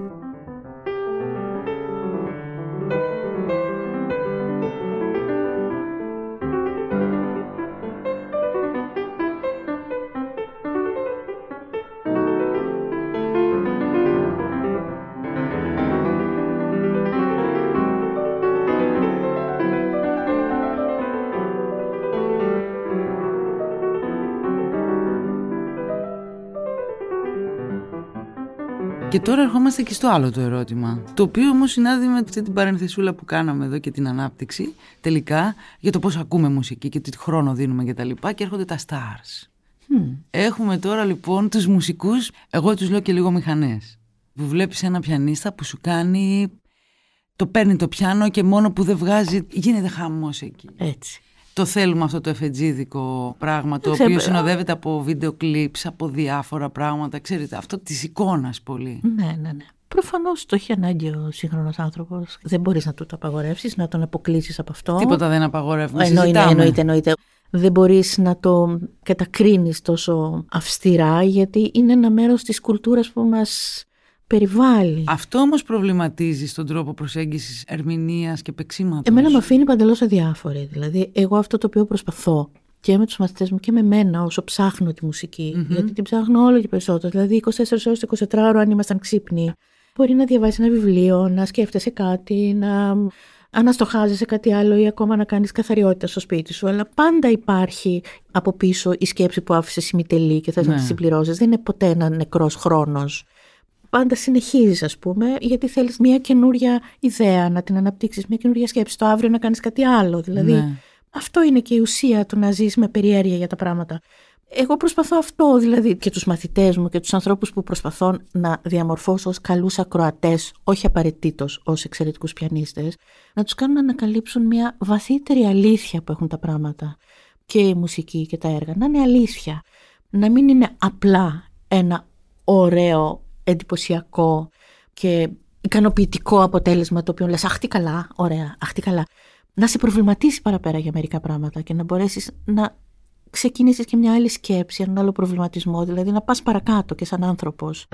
Και τώρα ερχόμαστε και στο άλλο το ερώτημα. Το οποίο όμως συνάδει με αυτή την παρενθεσούλα που κάναμε εδώ και την ανάπτυξη τελικά για το πώς ακούμε μουσική και τι χρόνο δίνουμε κτλ. Και, τα λοιπά, και έρχονται τα stars. Έχουμε τώρα λοιπόν τους μουσικούς, εγώ τους λέω και λίγο μηχανές. Που βλέπεις ένα πιανίστα που σου κάνει. Το παίρνει το πιάνο και μόνο που δεν βγάζει γίνεται χαμός εκεί. Έτσι. Το θέλουμε αυτό το εφετζίδικο πράγμα, το οποίο συνοδεύεται από βίντεο κλιπς, από διάφορα πράγματα, ξέρετε, αυτό της εικόνας πολύ. Ναι, ναι, ναι. Προφανώς το έχει ανάγκη ο σύγχρονος άνθρωπος. Δεν μπορείς να του το απαγορεύσεις, να τον αποκλείσεις από αυτό. Τίποτα δεν απαγορεύουμε. Εννοείται, εννοείται, εννοείται. Δεν μπορείς να το κατακρίνεις τόσο αυστηρά, γιατί είναι ένα μέρος της κουλτούρας που μας περιβάλλει. Αυτό όμως προβληματίζει στον τρόπο προσέγγισης ερμηνείας και παίξήματος. Εμένα με αφήνει παντελώς αδιάφορη. Δηλαδή, εγώ αυτό το οποίο προσπαθώ και με τους μαθητές μου και με μένα όσο ψάχνω τη μουσικη γιατί την ψάχνω όλο και περισσότερο. Δηλαδή, 24 ώρες, 24 ώρο, αν ήμασταν ξύπνοι, μπορεί να διαβάσεις ένα βιβλίο, να σκέφτεσαι κάτι, να αναστοχάζεσαι κάτι άλλο ή ακόμα να κάνεις καθαριότητα στο σπίτι σου, αλλά πάντα υπάρχει από πίσω η σκέψη που άφησες ημιτελή και θες να τη ναι. συμπληρώσεις. Δεν είναι ποτέ ένα νεκρός χρόνος πάντα συνεχίζεις ας πούμε, γιατί θέλεις μια καινούρια ιδέα να την αναπτύξεις, μια καινούρια σκέψη, το αύριο να κάνεις κάτι άλλο. Δηλαδή ναι. αυτό είναι και η ουσία του να ζεις με περιέργεια για τα πράγματα. Εγώ προσπαθώ αυτό δηλαδή και τους μαθητές μου και τους ανθρώπους που προσπαθώ να διαμορφώσω ως καλούς ακροατές, όχι απαραίτητος ως εξαιρετικούς πιανίστες, να τους κάνω να ανακαλύψουν μια βαθύτερη αλήθεια που έχουν τα πράγματα και η μουσική και τα έργα, να είναι αλήθεια. Να μην είναι απλά ένα ωραίο εντυπωσιακό και ικανοποιητικό αποτέλεσμα το οποίο λες αχ τι καλά, ωραία, αχ τι καλά. Να σε προβληματίσει παραπέρα για μερικά πράγματα και να μπορέσεις να ξεκινήσεις και μια άλλη σκέψη, έναν άλλο προβληματισμό, δηλαδή να πας παρακάτω και σαν άνθρωπος.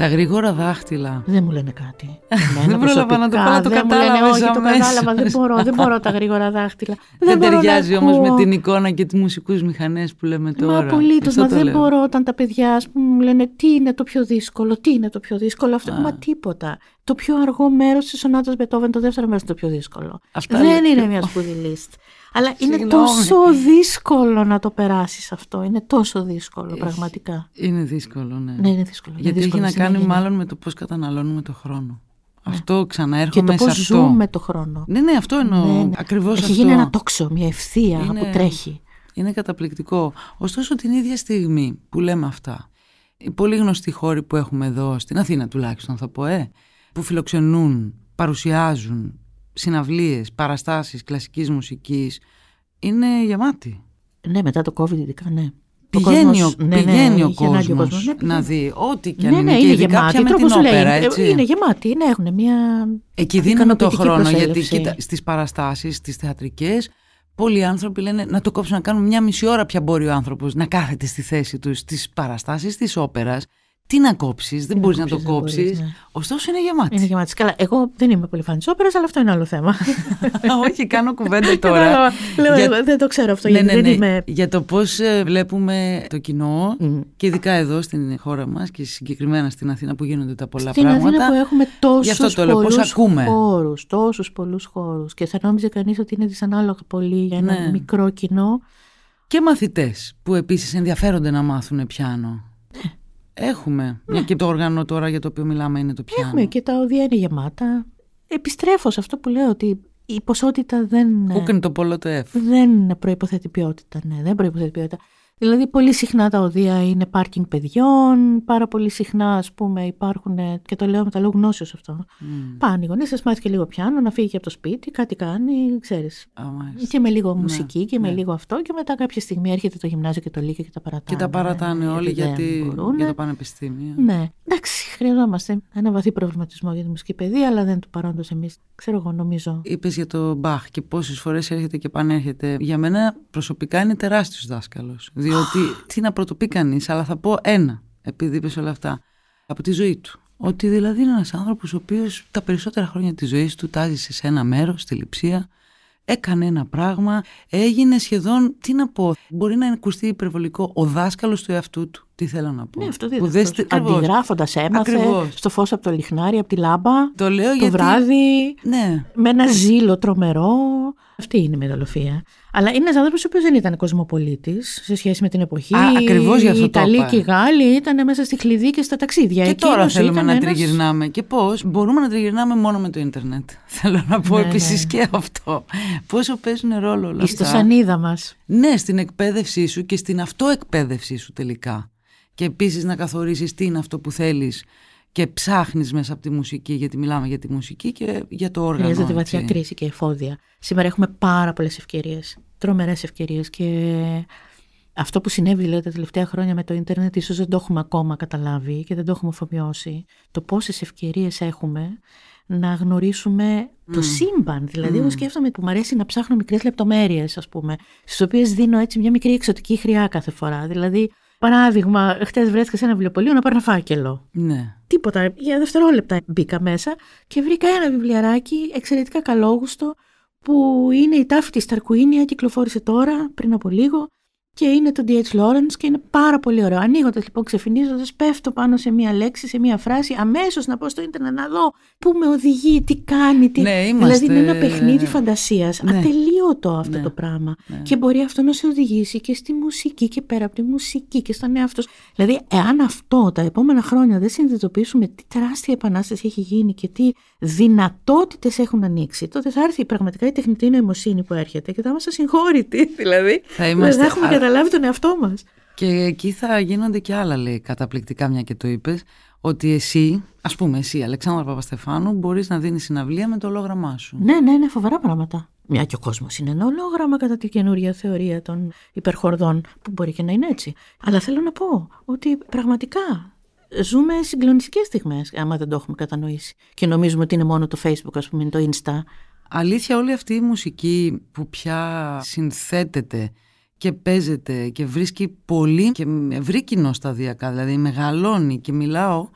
Τα γρήγορα δάχτυλα. Δεν μου λένε κάτι. [LAUGHS] δεν πρόλαβα να το πω, το κατάλαβα. Όχι, το κατάλαβα. Δεν μπορώ, δεν μπορώ τα γρήγορα δάχτυλα. [LAUGHS] Δεν, δεν ταιριάζει όμως με την εικόνα και τις μουσικούς μηχανές που λέμε τώρα. Μα απολύτω. Μα δεν μπορώ όταν τα παιδιά μου λένε τι είναι το πιο δύσκολο, τι είναι το πιο δύσκολο; Αυτό, μα τίποτα. Το πιο αργό μέρος της σονάτα Μπετόβεν, το δεύτερο μέρος είναι το πιο δύσκολο. δεν είναι μια σπουδή λίστ. Αλλά είναι τόσο δύσκολο να το περάσεις αυτό. Είναι τόσο δύσκολο, πραγματικά. Είναι δύσκολο, ναι. Ναι, είναι δύσκολο. Γιατί έχει να κάνει μάλλον με το πώς καταναλώνουμε το χρόνο. Ναι. Αυτό ξαναέρχομαι και το πώς σε αυτό. ζούμε το χρόνο. Ναι, ναι, αυτό εννοώ. Ναι, ναι. Ακριβώς Έχει γίνει ένα τόξο, μια ευθεία είναι, που τρέχει. Είναι καταπληκτικό. Ωστόσο την ίδια στιγμή που λέμε αυτά, οι πολύ γνωστοί χώροι που έχουμε εδώ, στην Αθήνα τουλάχιστον θα πω, ε, που φιλοξενούν, παρουσιάζουν συναυλίες, παραστάσεις κλασικής μουσικής είναι γεμάτη. Ναι, μετά το COVID ειδικά, ναι. Πηγαίνει, ο, ναι, πηγαίνει ναι, ο κόσμος ναι, να δει ό,τι και αν ναι, είναι, ναι, και είναι ειδικά γεμάτη. με την όπερα, έτσι. Είναι γεμάτη, ναι, έχουν μια Εκεί δίνουμε το χρόνο, γιατί κοίτα, στις παραστάσεις, στις θεατρικές, πολλοί άνθρωποι λένε να το κόψουν να κάνουν μια μισή ώρα πια μπορεί ο άνθρωπος να κάθεται στη θέση του στις παραστάσεις της όπερας τι να κόψεις, δεν μπορείς να το κόψεις. Ναι. Ωστόσο είναι γεμάτη. Είναι γεμάτη. Καλά, εγώ δεν είμαι πολύ φαν της όπερας, αλλά αυτό είναι άλλο θέμα. [LAUGHS] Όχι, κάνω κουβέντα [LAUGHS] τώρα. Λέω, για... Δεν το ξέρω αυτό. Ναι, γιατί ναι, δεν ναι. Είμαι... Για το πώς ε, βλέπουμε το κοινό mm. και ειδικά εδώ στην χώρα μας και συγκεκριμένα στην Αθήνα που γίνονται τα πολλά στην πράγματα. Στην Αθήνα που έχουμε τόσους πολλούς χώρους. Τόσους πολλούς χώρους. Και θα νόμιζε κανείς ότι είναι δυσανάλογα πολύ για ένα ναι. μικρό κοινό. Και μαθητές που επίσης ενδιαφέρονται να μάθουν πιάνο. Ναι. Έχουμε. Ναι. και το όργανο τώρα για το οποίο μιλάμε είναι το πιάνο. Έχουμε και τα οδεία είναι γεμάτα. Επιστρέφω σε αυτό που λέω ότι η ποσότητα δεν. Πού είναι το πολλό το F; Δεν προποθέτει ποιότητα. Ναι, δεν προποθέτει ποιότητα. Δηλαδή πολύ συχνά τα οδεία είναι πάρκινγκ παιδιών, πάρα πολύ συχνά ας πούμε υπάρχουν, και το λέω με τα λόγου γνώσεως αυτό, mm. πάνε οι γονείς, ας μάθει και λίγο πιάνο, να φύγει και από το σπίτι, κάτι κάνει, ξέρεις. Oh, και με λίγο ναι, μουσική και ναι. με λίγο αυτό και μετά κάποια στιγμή έρχεται το γυμνάσιο και το λύκειο και τα παρατάνε. Και τα παρατάνε όλοι γιατί, για το πανεπιστήμιο. Ναι, εντάξει, χρειαζόμαστε ένα βαθύ προβληματισμό για τη μουσική παιδεία, αλλά δεν του παρόντος εμείς, ξέρω εγώ νομίζω. Είπες για το Μπαχ και πόσες φορές έρχεται και πανέρχεται. Για μένα προσωπικά είναι τεράστιος δάσκαλος. Διότι τι να πρωτοπεί κανείς, αλλά θα πω ένα, επειδή είπες όλα αυτά, από τη ζωή του. Ότι δηλαδή είναι ένας άνθρωπος ο οποίος τα περισσότερα χρόνια της ζωής του τάζει σε ένα μέρος, στη λειψία, έκανε ένα πράγμα, έγινε σχεδόν, τι να πω, μπορεί να ακουστεί υπερβολικό, ο δάσκαλος του εαυτού του. Τι θέλω να πω. Ναι, αυτό δίδακτος. Αντιγράφοντας έμαθε, Ακριβώς. στο φως από το λιχνάρι, από τη λάμπα, το, λέω το βράδυ, ναι. με ένα ζήλο τρομερό. Αυτή είναι η μεγαλοφία. Αλλά είναι ένας άνθρωπος ο οποίος δεν ήταν κοσμοπολίτης σε σχέση με την εποχή. Ακριβώς γι' αυτό. Οι Ιταλοί και οι Γάλλοι ήταν μέσα στη χλειδί και στα ταξίδια. Και Εκείνος τώρα θέλουμε να ένας... τριγυρνάμε. Και πώς; Μπορούμε να τριγυρνάμε μόνο με το ίντερνετ. [LAUGHS] Θέλω να πω Ναι, επίσης ναι. και αυτό. Πόσο παίζουν ρόλο όλα Η στο αυτά; σανίδα μας. Ναι, στην εκπαίδευσή σου και στην αυτοεκπαίδευσή σου τελικά. Και επίσης να καθορίσεις τι είναι αυτό που θέλεις και ψάχνεις μέσα από τη μουσική, γιατί μιλάμε για τη μουσική και για το όργανο. Χρειάζεται βαθιά έτσι. κρίση και εφόδια. Σήμερα έχουμε πάρα πολλές ευκαιρίες. Τρομερές ευκαιρίες. Και αυτό που συνέβη δηλαδή, τα τελευταία χρόνια με το ίντερνετ, ίσως δεν το έχουμε ακόμα καταλάβει και δεν το έχουμε αφομοιώσει. Το πόσες ευκαιρίες έχουμε να γνωρίσουμε το σύμπαν. Δηλαδή, εγώ σκέφτομαι που μου αρέσει να ψάχνω μικρές λεπτομέρειες, ας πούμε, στις οποίες δίνω έτσι μια μικρή εξωτική χρειά κάθε φορά. Δηλαδή, παράδειγμα, χτες βρέθηκα σε ένα βιβλιοπωλείο να πάρω ένα φάκελο. Ναι. Τίποτα. Για δευτερόλεπτα μπήκα μέσα και βρήκα ένα βιβλιαράκι εξαιρετικά καλόγουστο που είναι η τάφη της Ταρκουίνια, κυκλοφόρησε τώρα πριν από λίγο και είναι το D.H. Lawrence και είναι πάρα πολύ ωραίο. Ανοίγοντας λοιπόν, ξεφυνίζοντα, πέφτω πάνω σε μία λέξη, σε μία φράση, αμέσως να πω στο ίντερνετ να δω πού με οδηγεί, τι κάνει. Τι... Ναι, είμαστε- Δηλαδή είναι ένα παιχνίδι φαντασίας. Ναι. Ατελείωτο αυτό Ναι. το πράγμα. Ναι. Και μπορεί αυτό να σε οδηγήσει και στη μουσική και πέρα από τη μουσική και στον εαυτό σου. Δηλαδή, εάν αυτό τα επόμενα χρόνια δεν συνειδητοποιήσουμε τι τεράστια επανάσταση έχει γίνει και τι δυνατότητες έχουν ανοίξει, τότε θα έρθει πραγματικά η τεχνητή νοημοσύνη που έρχεται και θα είμαστε ασυγχώρητοι. Δηλαδή, Θα δεν είμαστε- θα έχουμε α- καταλάβει τον εαυτό μας. Και εκεί θα γίνονται και άλλα, λέει, καταπληκτικά, μια και το είπες, ότι εσύ, ας πούμε, εσύ, Αλεξάνδρα Παπαστεφάνου, μπορείς να δίνεις συναυλία με το ολόγραμμά σου. Ναι, ναι, ναι, φοβερά πράγματα. Μια και ο κόσμος είναι ένα ολόγραμμα κατά τη καινούρια θεωρία των υπερχορδών, που μπορεί και να είναι έτσι. Αλλά θέλω να πω ότι πραγματικά ζούμε συγκλονιστικές στιγμές, άμα δεν το έχουμε κατανοήσει. Και νομίζουμε ότι είναι μόνο το Facebook, ας πούμε, είναι το Insta. Αλήθεια όλη αυτή η μουσική που πια συνθέτεται και παίζεται και βρίσκει πολύ και ευρύ κοινό σταδιακά, δηλαδή μεγαλώνει και μιλάω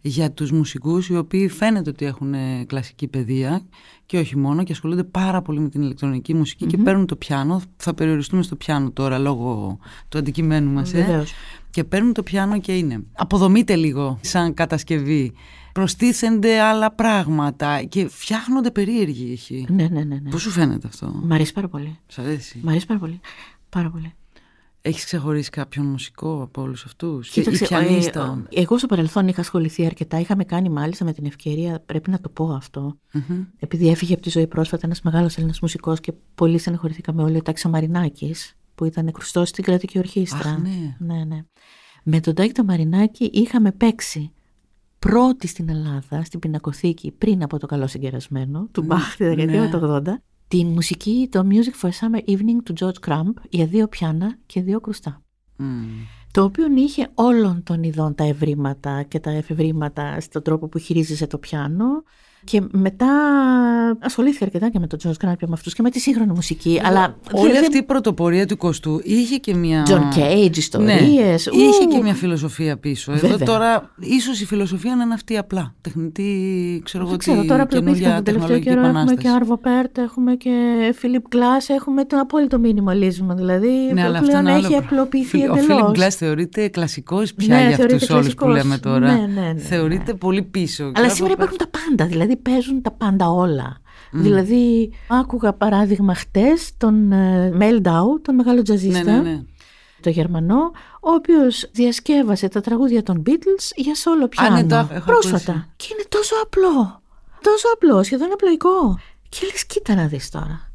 για τους μουσικούς οι οποίοι φαίνεται ότι έχουν ε, κλασική παιδεία και όχι μόνο και ασχολούνται πάρα πολύ με την ηλεκτρονική μουσική και παίρνουν το πιάνο, θα περιοριστούμε στο πιάνο τώρα λόγω του αντικειμένου μας ε. Βεβαίως. και παίρνουν το πιάνο και είναι αποδομείται λίγο σαν κατασκευή προστίθενται άλλα πράγματα και φτιάχνονται περίεργοι ήχοι. Ναι, ναι, ναι. ναι. Πώς σου φαίνεται αυτό, Μ' αρέσει πάρα πολύ. Σ' αρέσει; Μ' αρέσει πάρα πολύ. Πάρα πολύ. Έχεις ξεχωρίσει κάποιον μουσικό από όλους αυτούς; Κοίταξε, ή πιανίστα. ε, εγώ στο παρελθόν είχα ασχοληθεί αρκετά. Είχαμε κάνει μάλιστα με την ευκαιρία, πρέπει να το πω αυτό, Μμμ. επειδή έφυγε από τη ζωή πρόσφατα ένας μεγάλος Έλληνας μουσικός και πολύ στεναχωρηθήκαμε όλοι, ο Τάκης Μαρινάκη, που ήταν κρουστό στην κρατική ορχήστρα. Αχ, ναι. ναι, ναι. Με τον Τάκη το Μαρινάκη είχαμε παίξει πρώτη στην Ελλάδα, στην πινακοθήκη, πριν από το καλό συγκερασμένο, του Μπαχ τη δεκαετία ναι. του 80, την μουσική, το Music for a Summer Evening του George Crumb για δύο πιάνα και δύο κρουστά Μμ. το οποίο είχε όλων των ειδών τα ευρήματα και τα εφευρήματα στον τρόπο που χειρίζεσαι το πιάνο και μετά ασχολήθηκα αρκετά και με τον George Crumb και με αυτούς και με τη σύγχρονη μουσική αλλά Όλη δεν- αυτή η πρωτοπορία του 20ου είχε και μια... John Cage, ιστορίες Ναι, είχε ου. και μια φιλοσοφία πίσω. Εδώ Βέβαια. τώρα ίσως η φιλοσοφία να είναι αυτή απλά. Τεχνητή, ξέρω εγώ Δεν τι, ξέρω, τώρα απλοποιήθηκαν καινούργια τον τελευταίο τεχνολογική καιρό. Έχουμε επανάσταση. και Άρβο Πέρτ, έχουμε και Φίλιπ Glass, έχουμε τον απόλυτο μινιμαλίσμα. Δηλαδή, Ναι, αλλά αυτό πλέον είναι άλλο έχει πράγμα. απλοποιηθεί Φιλ- Ο εντελώς. Φίλιπ Γκλάς θεωρείται κλασικός πια Ναι, για θεωρείται αυτούς όλους που κλασικός. λέμε τώρα. Ναι, ναι, ναι, θεωρείται ναι. πολύ πίσω. Αλλά Ξέρω σήμερα από- υπάρχουν τα πάντα, δηλαδή παίζουν τα πάντα όλα. Δηλαδή, άκουγα παράδειγμα χτες τον ε, Μέλνταου, τον μεγάλο Ναι, τζαζίστα, ναι, ναι. το Γερμανό, ο οποίος διασκεύασε τα τραγούδια των Beatles για σόλο πιάνο. ναι, το έχω- έχω πρόσφατα. ακούσει. Και είναι τόσο απλό. Τόσο απλό, σχεδόν απλοϊκό. Και λες, κοίτα να δεις τώρα.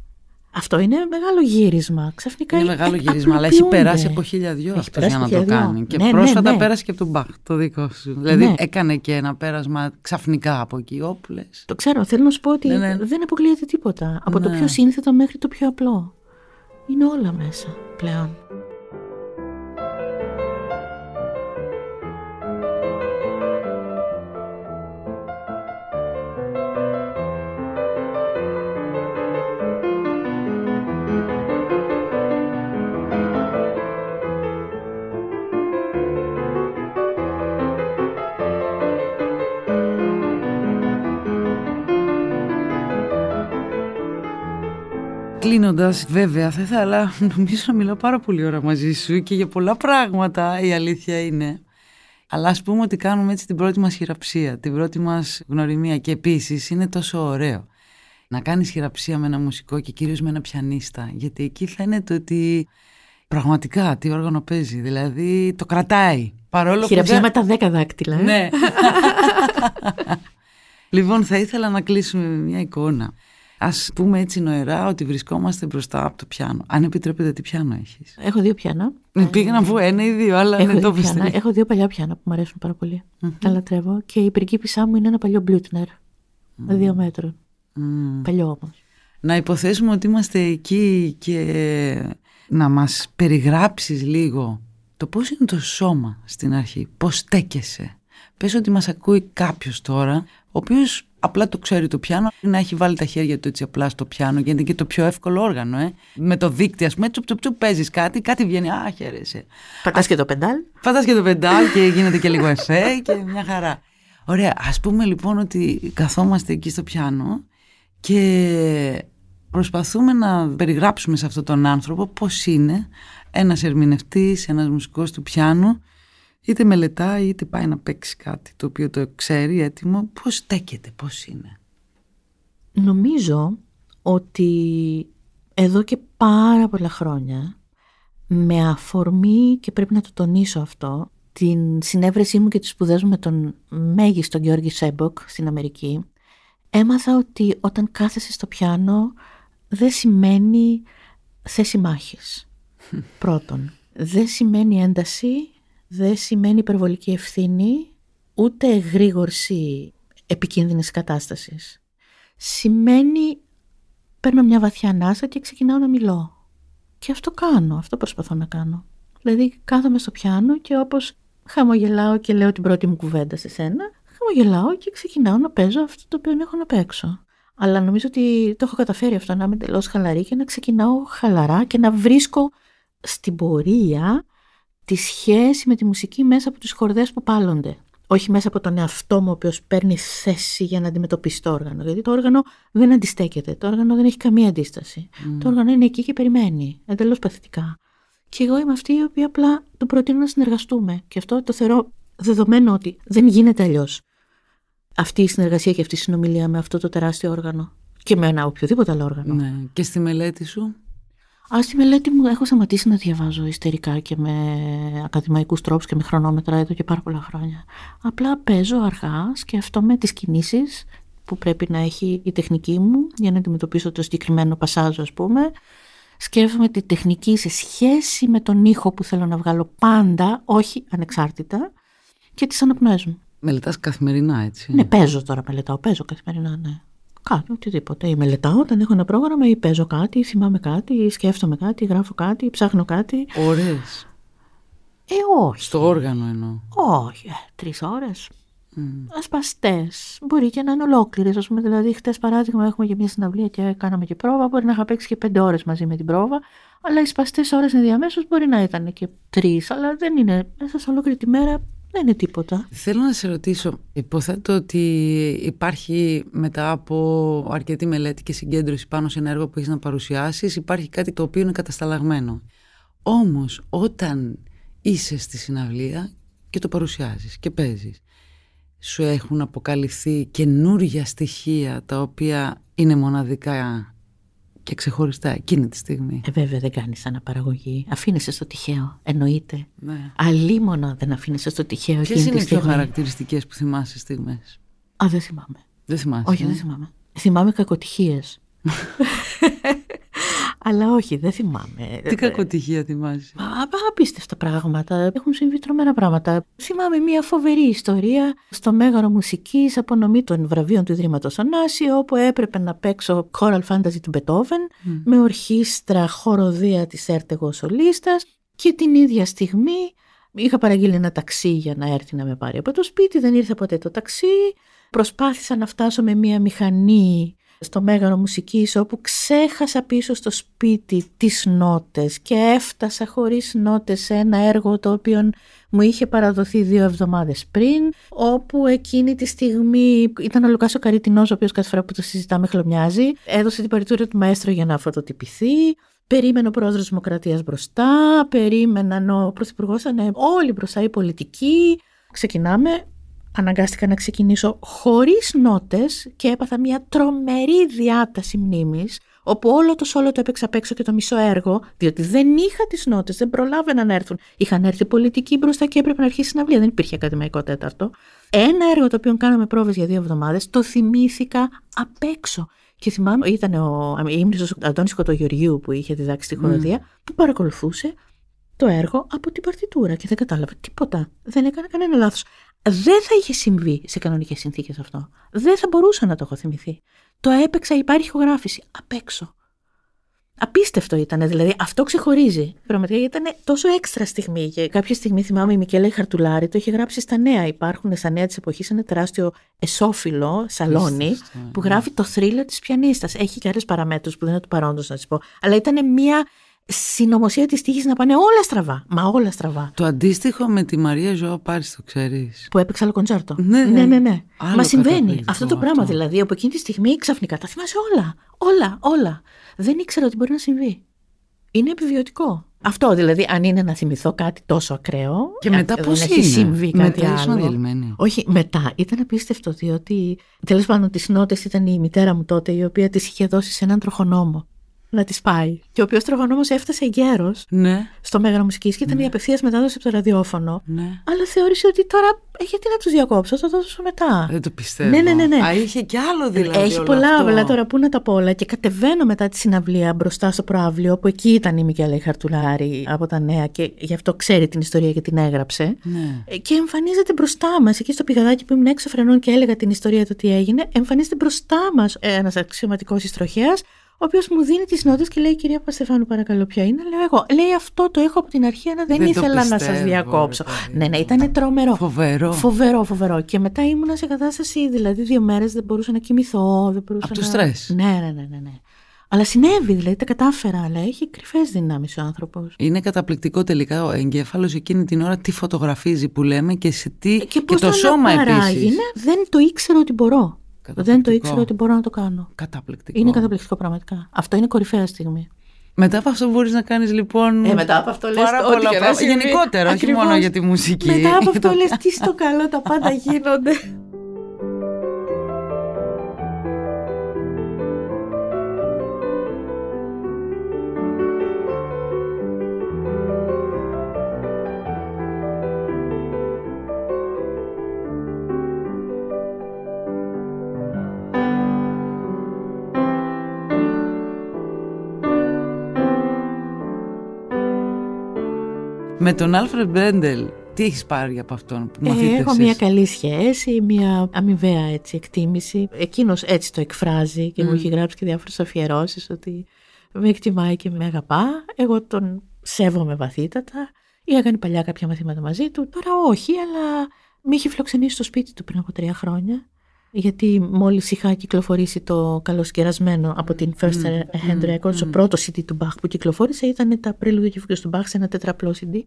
Αυτό είναι μεγάλο γύρισμα. Ξαφνικά Είναι ε, μεγάλο ε, γύρισμα, αλλά έχει απλοποιούνται. περάσει από χίλια δυο Έχει αυτός περάσει για να από το χίλια δυο. κάνει. Και Ναι, ναι, πρόσφατα ναι. πέρασε και από τον Μπαχ, το δικό σου. Δηλαδή Ναι. έκανε και ένα πέρασμα ξαφνικά από εκεί. Όπου λες. Το ξέρω, θέλω να σου πω ότι Ναι, ναι. δεν αποκλείεται τίποτα. Από το Ναι. πιο σύνθετο μέχρι το πιο απλό. Είναι όλα μέσα πλέον. Κλείνοντας, βέβαια, θα ήθελα νομίζω να μιλάω πάρα πολύ ώρα μαζί σου και για πολλά πράγματα η αλήθεια είναι. Αλλά ας πούμε ότι κάνουμε έτσι την πρώτη μας χειραψία, την πρώτη μας γνωριμία και επίσης είναι τόσο ωραίο να κάνεις χειραψία με ένα μουσικό και κυρίως με ένα πιανίστα γιατί εκεί φαίνεται ότι πραγματικά τι όργανο παίζει, δηλαδή το κρατάει. Παρόλο χειραψία με τα δέκα δάκτυλα. Ε; Ναι. [LAUGHS] λοιπόν θα ήθελα να κλείσουμε με μια εικόνα. Α πούμε έτσι νοερά ότι βρισκόμαστε μπροστά από το πιάνο. Αν επιτρέπετε, τι πιάνο έχεις; Έχω δύο πιάνα. Ναι, πήγα να πω ένα ή δύο, αλλά Έχω δεν το πιστεύω. Έχω δύο παλιά πιάνα που μου αρέσουν πάρα πολύ. Mm-hmm. Τα λατρεύω. Και η πριγκίπισά μου είναι ένα παλιό μπλούτνερ. Mm. Δύο μέτρων. Mm. Παλιό όμως. Να υποθέσουμε ότι είμαστε εκεί και να μας περιγράψεις λίγο το πώς είναι το σώμα στην αρχή, πώς στέκεσαι. Πες ότι μας ακούει κάποιος τώρα, ο οποίος απλά το ξέρει το πιάνο, να έχει βάλει τα χέρια του έτσι απλά στο πιάνο, γιατί είναι και το πιο εύκολο όργανο. Ε. Με το δίκτυο, ας πούμε, τσουπ, τσουπ, τσουπ παίζεις κάτι, κάτι βγαίνει. Α, χαίρεσαι. Πατάς και το πεντάλ. Πατάς και το πεντάλ και γίνεται και λίγο εφέ και μια χαρά. Ωραία. Α πούμε λοιπόν ότι καθόμαστε εκεί στο πιάνο και προσπαθούμε να περιγράψουμε σε αυτόν τον άνθρωπο πώς είναι ένας ερμηνευτής, ένας μουσικός του πιάνου είτε μελετάει είτε πάει να παίξει κάτι το οποίο το ξέρει έτοιμο, πώς στέκεται, πώς είναι. Νομίζω ότι εδώ και πάρα πολλά χρόνια με αφορμή και πρέπει να το τονίσω αυτό την συνέβρεσή μου και τις σπουδές μου με τον μέγιστο Γιώργη Σέμποκ στην Αμερική έμαθα ότι όταν κάθεσαι στο πιάνο δεν σημαίνει θέση μάχης. [LAUGHS] Πρώτον, δεν σημαίνει ένταση, δεν σημαίνει υπερβολική ευθύνη, ούτε εγρήγορση επικίνδυνης κατάστασης. Σημαίνει παίρνω μια βαθιά ανάσα και ξεκινάω να μιλώ. Και αυτό κάνω, αυτό προσπαθώ να κάνω. Δηλαδή κάθομαι στο πιάνο και όπως χαμογελάω και λέω την πρώτη μου κουβέντα σε σένα, χαμογελάω και ξεκινάω να παίζω αυτό το οποίο έχω να παίξω. Αλλά νομίζω ότι το έχω καταφέρει αυτό να είμαι εντελώς χαλαρή και να ξεκινάω χαλαρά και να βρίσκω στην πορεία τη σχέση με τη μουσική μέσα από τις χορδές που πάλλονται. Όχι μέσα από τον εαυτό μου ο οποίος παίρνει θέση για να αντιμετωπίσει το όργανο. Γιατί το όργανο δεν αντιστέκεται. Το όργανο δεν έχει καμία αντίσταση. Το όργανο είναι εκεί και περιμένει. Εντελώς παθητικά. Και εγώ είμαι αυτή η οποία απλά του προτείνω να συνεργαστούμε. Και αυτό το θεωρώ δεδομένο ότι δεν γίνεται αλλιώς αυτή η συνεργασία και αυτή η συνομιλία με αυτό το τεράστιο όργανο. Και με ένα οποιοδήποτε άλλο όργανο. Ναι. Και στη μελέτη σου; Α, στη μελέτη μου έχω σταματήσει να διαβάζω ιστερικά και με ακαδημαϊκούς τρόπους και με χρονόμετρα εδώ και πάρα πολλά χρόνια. Απλά παίζω αργά, σκέφτομαι τις κινήσεις που πρέπει να έχει η τεχνική μου για να αντιμετωπίσω το συγκεκριμένο πασάζο ας πούμε. Σκέφτομαι τη τεχνική σε σχέση με τον ήχο που θέλω να βγάλω πάντα, όχι ανεξάρτητα, και τις αναπνοές μου. Μελετάς καθημερινά, έτσι. Ναι, παίζω τώρα, μελετάω. Παίζω καθημερινά, ναι. Κάτι, οτιδήποτε. Ή μελετάω όταν έχω ένα πρόγραμμα, ή παίζω κάτι, ή θυμάμαι κάτι, ή σκέφτομαι κάτι, ή γράφω κάτι, ή ψάχνω κάτι. Ωρε. Ε, όχι. Στο όργανο εννοώ. Όχι. Ε, Τρεις ώρες. Mm. Ασπαστές. Μπορεί και να είναι ολόκληρες. Α πούμε, δηλαδή, χτες παράδειγμα, έχουμε και μια συναυλία και κάναμε και πρόβα. Μπορεί να είχα παίξει και πέντε ώρες μαζί με την πρόβα. Αλλά οι σπαστές ώρες ενδιαμέσως μπορεί να ήταν και τρεις. Αλλά δεν είναι. Μέσα σε ολόκληρη τη μέρα δεν είναι τίποτα. Θέλω να σε ρωτήσω, υποθέτω ότι υπάρχει μετά από αρκετή μελέτη και συγκέντρωση πάνω σε ένα έργο που έχεις να παρουσιάσεις, υπάρχει κάτι το οποίο είναι κατασταλαγμένο. Όμως όταν είσαι στη συναυλία και το παρουσιάζεις και παίζεις, σου έχουν αποκαλυφθεί καινούργια στοιχεία τα οποία είναι μοναδικά και ξεχωριστά εκείνη τη στιγμή. Ε, βέβαια δεν κάνεις αναπαραγωγή. Αφήνεσαι στο τυχαίο. Εννοείται. Ναι. Αλίμονα δεν αφήνεσαι στο τυχαίο. Ποιες είναι οι πιο χαρακτηριστικές που θυμάσαι στιγμές; Α, δεν θυμάμαι. Δεν θυμάσαι. Όχι, ε; δεν θυμάμαι. Θυμάμαι κακοτυχίες. [LAUGHS] [LAUGHS] Αλλά όχι, δεν θυμάμαι. Τι κακοτυχία θυμάσαι. Απίστευτα πράγματα. Έχουν συμβεί τρομερά πράγματα. Θυμάμαι μια φοβερή ιστορία στο Μέγαρο Μουσικής, απονομή των βραβείων του Ιδρύματος Ανάση, όπου έπρεπε να παίξω Choral Fantasy του Μπετόβεν με ορχήστρα χοροδία της Έρτεγος Σολίστας και την ίδια στιγμή είχα παραγγείλει ένα ταξί για να έρθει να με πάρει από το σπίτι. Δεν ήρθε ποτέ το ταξί. Προσπάθησα να φτάσω με μια μηχανή στο Μέγαρο Μουσικής όπου ξέχασα πίσω στο σπίτι τις νότες και έφτασα χωρίς νότες σε ένα έργο το οποίο μου είχε παραδοθεί δύο εβδομάδες πριν όπου εκείνη τη στιγμή ήταν ο Λουκάσο Καριτινός ο οποίος κάθε φορά που το συζητάμε χλωμιάζει έδωσε την παρητούρια του μαέστρο για να φωτοτυπηθεί Περίμενε ο πρόεδρος Δημοκρατίας μπροστά, περίμεναν ο πρωθυπουργός, ήταν όλοι μπροστά οι πολιτικοί. Ξεκινάμε. Αναγκάστηκα να ξεκινήσω χωρίς νότες και έπαθα μια τρομερή διάταση μνήμης όπου όλο το σόλο το έπαιξα απ' έξω και το μισό έργο, διότι δεν είχα τις νότες, δεν προλάβαιναν να έρθουν. Είχαν έρθει πολιτικοί μπροστά και έπρεπε να αρχίσει η συναυλία. Δεν υπήρχε ακαδημαϊκό τέταρτο. Ένα έργο το οποίο κάναμε πρόβες για δύο εβδομάδες, το θυμήθηκα απ' έξω. Και θυμάμαι, ήταν ο ύμνησος Αντώνη Κοτογεωργίου που είχε διδάξει τη χοροδία, που παρακολουθούσε το έργο από την παρτιτούρα και δεν κατάλαβε τίποτα. Δεν έκανε κανένα λάθος. Δεν θα είχε συμβεί σε κανονικές συνθήκες αυτό. Δεν θα μπορούσα να το έχω θυμηθεί. Το έπαιξα, υπάρχει ηχογράφηση απ' έξω. Απίστευτο ήταν, δηλαδή αυτό ξεχωρίζει. Πραγματικά ήταν τόσο έξτρα στιγμή. Και κάποια στιγμή θυμάμαι η Μικέλα Χαρτουλάρη το είχε γράψει στα νέα. Υπάρχουν στα νέα της εποχής ένα τεράστιο εσόφυλλο σαλόνι που ναι. γράφει το θρύλο της πιανίστας. Έχει και άλλες παραμέτρους που δεν είναι του παρόντος να σας πω. Αλλά ήταν μια συνωμοσία της τύχης να πάνε όλα στραβά. Μα όλα στραβά. Το αντίστοιχο με τη Μαρία Ζωά Πάρης, το ξέρεις. Που έπαιξε άλλο κοντσάρτο. Ναι, ναι, ναι. ναι, ναι. Μα συμβαίνει αυτό το πράγμα δηλαδή. Από εκείνη τη στιγμή ξαφνικά τα θυμάσαι όλα. Όλα, όλα. Δεν ήξερα ότι μπορεί να συμβεί. Είναι επιβιωτικό. Αυτό δηλαδή, αν είναι να θυμηθώ κάτι τόσο ακραίο. Και μετά πώς έχει συμβεί κάτι μετά άλλο. Όχι, μετά ήταν απίστευτο, διότι τέλος πάντων τις νότες ήταν η μητέρα μου τότε, η οποία της είχε δώσει σε έναν τροχονόμο να τη πάει. Και ο οποίος τροχονόμο έφτασε γέρος ναι. στο Μέγαρο Μουσικής και ήταν ναι. η απευθείας μετάδοση από το ραδιόφωνο. Ναι. Αλλά θεώρησε ότι τώρα ε, γιατί να τους διακόψω, θα το δώσω μετά. Δεν το πιστεύω. Ναι, ναι, ναι. ναι. Α, είχε κι άλλο δηλαδή. Έχει πολλά, αλλά τώρα πού να τα πω όλα. Και κατεβαίνω μετά τη συναυλία μπροστά στο προάβλιο, όπου εκεί ήταν η Μικέλα Χαρτουλάρη από τα νέα και γι' αυτό ξέρει την ιστορία και την έγραψε. Ναι. Ε, και εμφανίζεται μπροστά μας, εκεί στο πηγαδάκι που ήμουν έξω φρενών και έλεγα την ιστορία του τι έγινε, εμφανίζεται μπροστά μας ένας αξιωματικός ιστροχέας, ο οποίος μου δίνει τις νότες και λέει: Κυρία Παστεφάνου, παρακαλώ, ποια είναι; Λέω εγώ. Λέει αυτό το έχω από την αρχή, αλλά δεν, ήθελα να σας διακόψω. ναι, ναι, ήταν τρομερό. Φοβερό. Φοβερό, φοβερό. Και μετά ήμουνα σε κατάσταση, δηλαδή δύο μέρες δεν μπορούσα να κοιμηθώ. Δεν μπορούσα από να... το στρες. Ναι, ναι, ναι, ναι, ναι. Αλλά συνέβη, δηλαδή τα κατάφερα, αλλά έχει κρυφές δυνάμεις ο άνθρωπος. Είναι καταπληκτικό τελικά ο εγκέφαλος εκείνη την ώρα τι φωτογραφίζει που λέμε και σε τι. Και, και το σώμα επίσης. Ναι, δεν το ήξερα ότι μπορώ. Δεν το ήξερα ότι μπορώ να το κάνω. Καταπληκτικό. Είναι καταπληκτικό πραγματικά. Αυτό είναι κορυφαία στιγμή. Μετά από αυτό μπορείς να κάνεις λοιπόν. Ε, μετά από αυτό λες πάρα πολλά πράγματα. Γενικότερα, όχι μόνο για τη μουσική. Μετά από [LAUGHS] αυτό λες τι στο καλό τα πάντα [LAUGHS] γίνονται. Με τον Άλφρεντ Μπρέντελ, τι έχεις πάρει από αυτόν που ε, Έχω μια καλή σχέση, μια αμοιβαία έτσι, εκτίμηση. Εκείνος έτσι το εκφράζει και μου έχει γράψει και διάφορες αφιερώσεις ότι με εκτιμάει και με αγαπά. Εγώ τον σέβομαι βαθύτατα. Είχα κάνει παλιά κάποια μαθήματα μαζί του. Τώρα όχι, αλλά με είχε φιλοξενήσει στο σπίτι του πριν από τρία χρόνια γιατί μόλις είχα κυκλοφορήσει το καλοσκερασμένο από την First Hand Records, το πρώτο CD του Bach που κυκλοφόρησε ήταν τα Prelude και του Bach σε ένα τετραπλό CD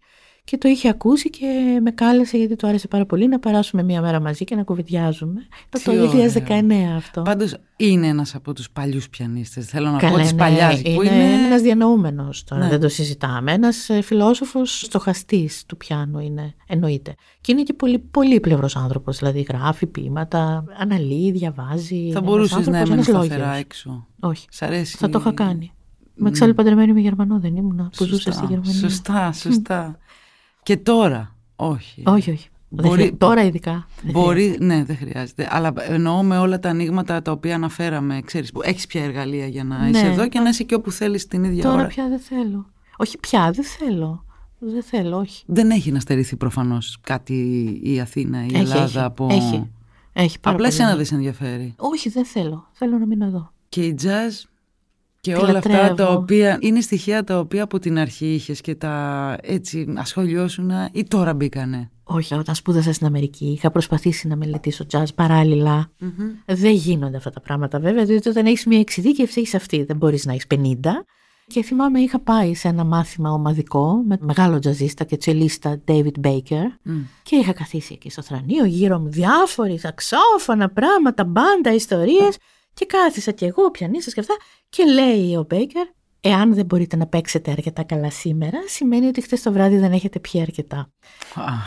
και το είχε ακούσει και με κάλεσε γιατί του άρεσε πάρα πολύ να περάσουμε μία μέρα μαζί και να κουβεντιάζουμε. Το, το 2019 αυτό. Πάντως είναι ένας από τους παλιούς πιανίστες. Θέλω να πω τη παλιάς. Ναι, είναι, είναι... ένας διανοούμενος τώρα, ναι. δεν το συζητάμε. Ένας ε, φιλόσοφος στοχαστής του πιάνου είναι, εννοείται. Και είναι και πολύ πολύπλευρο άνθρωπος. Δηλαδή γράφει ποίηματα, αναλύει, διαβάζει. Θα μπορούσες να έμενες σταθερά έξω. Όχι. Σ' αρέσει. Θα το είχα κάνει. Με εξάλλου παντρεμένη με Γερμανό δεν ήμουν, που ζούσε στη Γερμανία. Σωστά, σωστά. Και τώρα, όχι. Όχι, όχι. Μπορεί, τώρα ειδικά. Μπορεί, ναι, δεν χρειάζεται. Αλλά εννοώ με όλα τα ανοίγματα τα οποία αναφέραμε, ξέρεις, που έχεις πια εργαλεία για να ναι. είσαι εδώ και να είσαι και όπου θέλεις την ίδια τώρα ώρα. Τώρα πια δεν θέλω. Όχι πια, δεν θέλω. Δεν θέλω, όχι. Δεν έχει να στερηθεί προφανώς κάτι η Αθήνα, η έχει, Ελλάδα έχει, από... Έχει, έχει πάρα Απλά πολύ. εσένα δεν σε ενδιαφέρει. Όχι, δεν θέλω. Θέλω να μείνω εδώ. Και η jazz; Και Τη όλα αυτά λατρεύω. τα οποία είναι στοιχεία τα οποία από την αρχή είχες και τα έτσι ασχολιώσουν ή τώρα μπήκανε; Όχι, όταν σπούδασα στην Αμερική, είχα προσπαθήσει να μελετήσω jazz παράλληλα. Δεν γίνονται αυτά τα πράγματα βέβαια, διότι όταν έχεις μια εξειδίκευση, έχεις αυτή. Δεν μπορείς να έχεις 50. Και θυμάμαι, είχα πάει σε ένα μάθημα ομαδικό με μεγάλο τζαζίστα και τσελίστα David Baker. Και είχα καθίσει εκεί στο θρανίο, γύρω μου διάφοροι σαξόφωνα, πράγματα, μπάντα, ιστορίες. Και κάθισα κι εγώ, πιανίστα και αυτά. Και λέει ο Baker, εάν δεν μπορείτε να παίξετε αρκετά καλά σήμερα, σημαίνει ότι χθες το βράδυ δεν έχετε πιει αρκετά.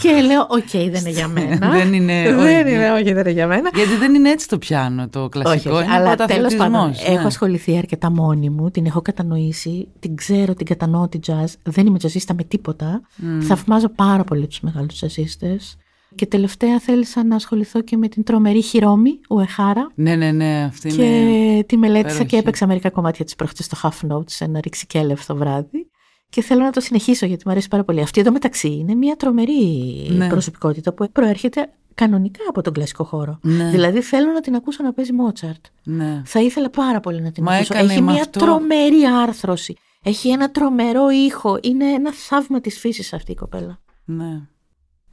Και λέω, οκ, δεν είναι για μένα. Δεν είναι, δεν όχι. είναι, όχι, δεν είναι για μένα. Γιατί δεν είναι έτσι το πιάνο το κλασικό, όχι, είναι αλλά πρώτα τέλος πάντων, αθλητισμός, ναι. έχω ασχοληθεί αρκετά μόνη μου, την έχω κατανοήσει, την ξέρω, την κατανοώ τη τζαζ, δεν είμαι τζαζίστα με τίποτα. Θαυμάζω πάρα πολύ τους μεγάλους jazzistες. Και τελευταία θέλησα να ασχοληθώ και με την τρομερή Χιρόμη Ουεχάρα. Ναι, ναι, ναι, αυτή Και είναι... τη μελέτησα υπέροχη. και έπαιξα μερικά κομμάτια της προχτές στο Half Notes, σε ένα ρηξικέλευ το βράδυ. Και θέλω να το συνεχίσω γιατί μου αρέσει πάρα πολύ. Αυτή εδώ μεταξύ είναι μια τρομερή Ναι. προσωπικότητα που προέρχεται κανονικά από τον κλασικό χώρο. Ναι. Δηλαδή θέλω να την ακούσω να παίζει Μότσαρτ. Ναι. Θα ήθελα πάρα πολύ να την Μα ακούσω. έκανε Έχει με μια αυτό- τρομερή άρθρωση. Έχει ένα τρομερό ήχο. Είναι ένα θαύμα της φύσης αυτή η κοπέλα. ναι.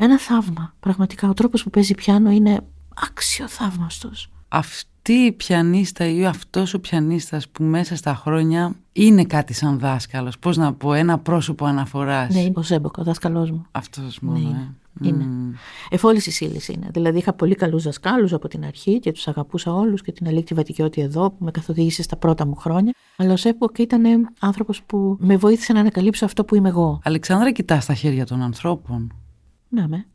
Ένα θαύμα. Πραγματικά ο τρόπος που παίζει πιάνο είναι αξιοθαύμαστος. Αυτή η πιανίστα ή αυτός ο πιανίστας που μέσα στα χρόνια είναι κάτι σαν δάσκαλος, πώς να πω, ένα πρόσωπο αναφοράς. Ναι, είναι ο Σέμποκ, ο δάσκαλός μου. Αυτός μόνο, είναι. ε. Είναι. Μμμ. Εφ' όλης της ύλης είναι. Δηλαδή είχα πολύ καλούς δασκάλους από την αρχή και τους αγαπούσα όλους και την Αλίκη Βατικιώτη εδώ που με καθοδήγησε στα πρώτα μου χρόνια. Αλλά ο Σέμποκ ήταν άνθρωπος που με βοήθησε να ανακαλύψω αυτό που είμαι εγώ. Αλεξάνδρα, κοιτάς τα χέρια των ανθρώπων. Να με.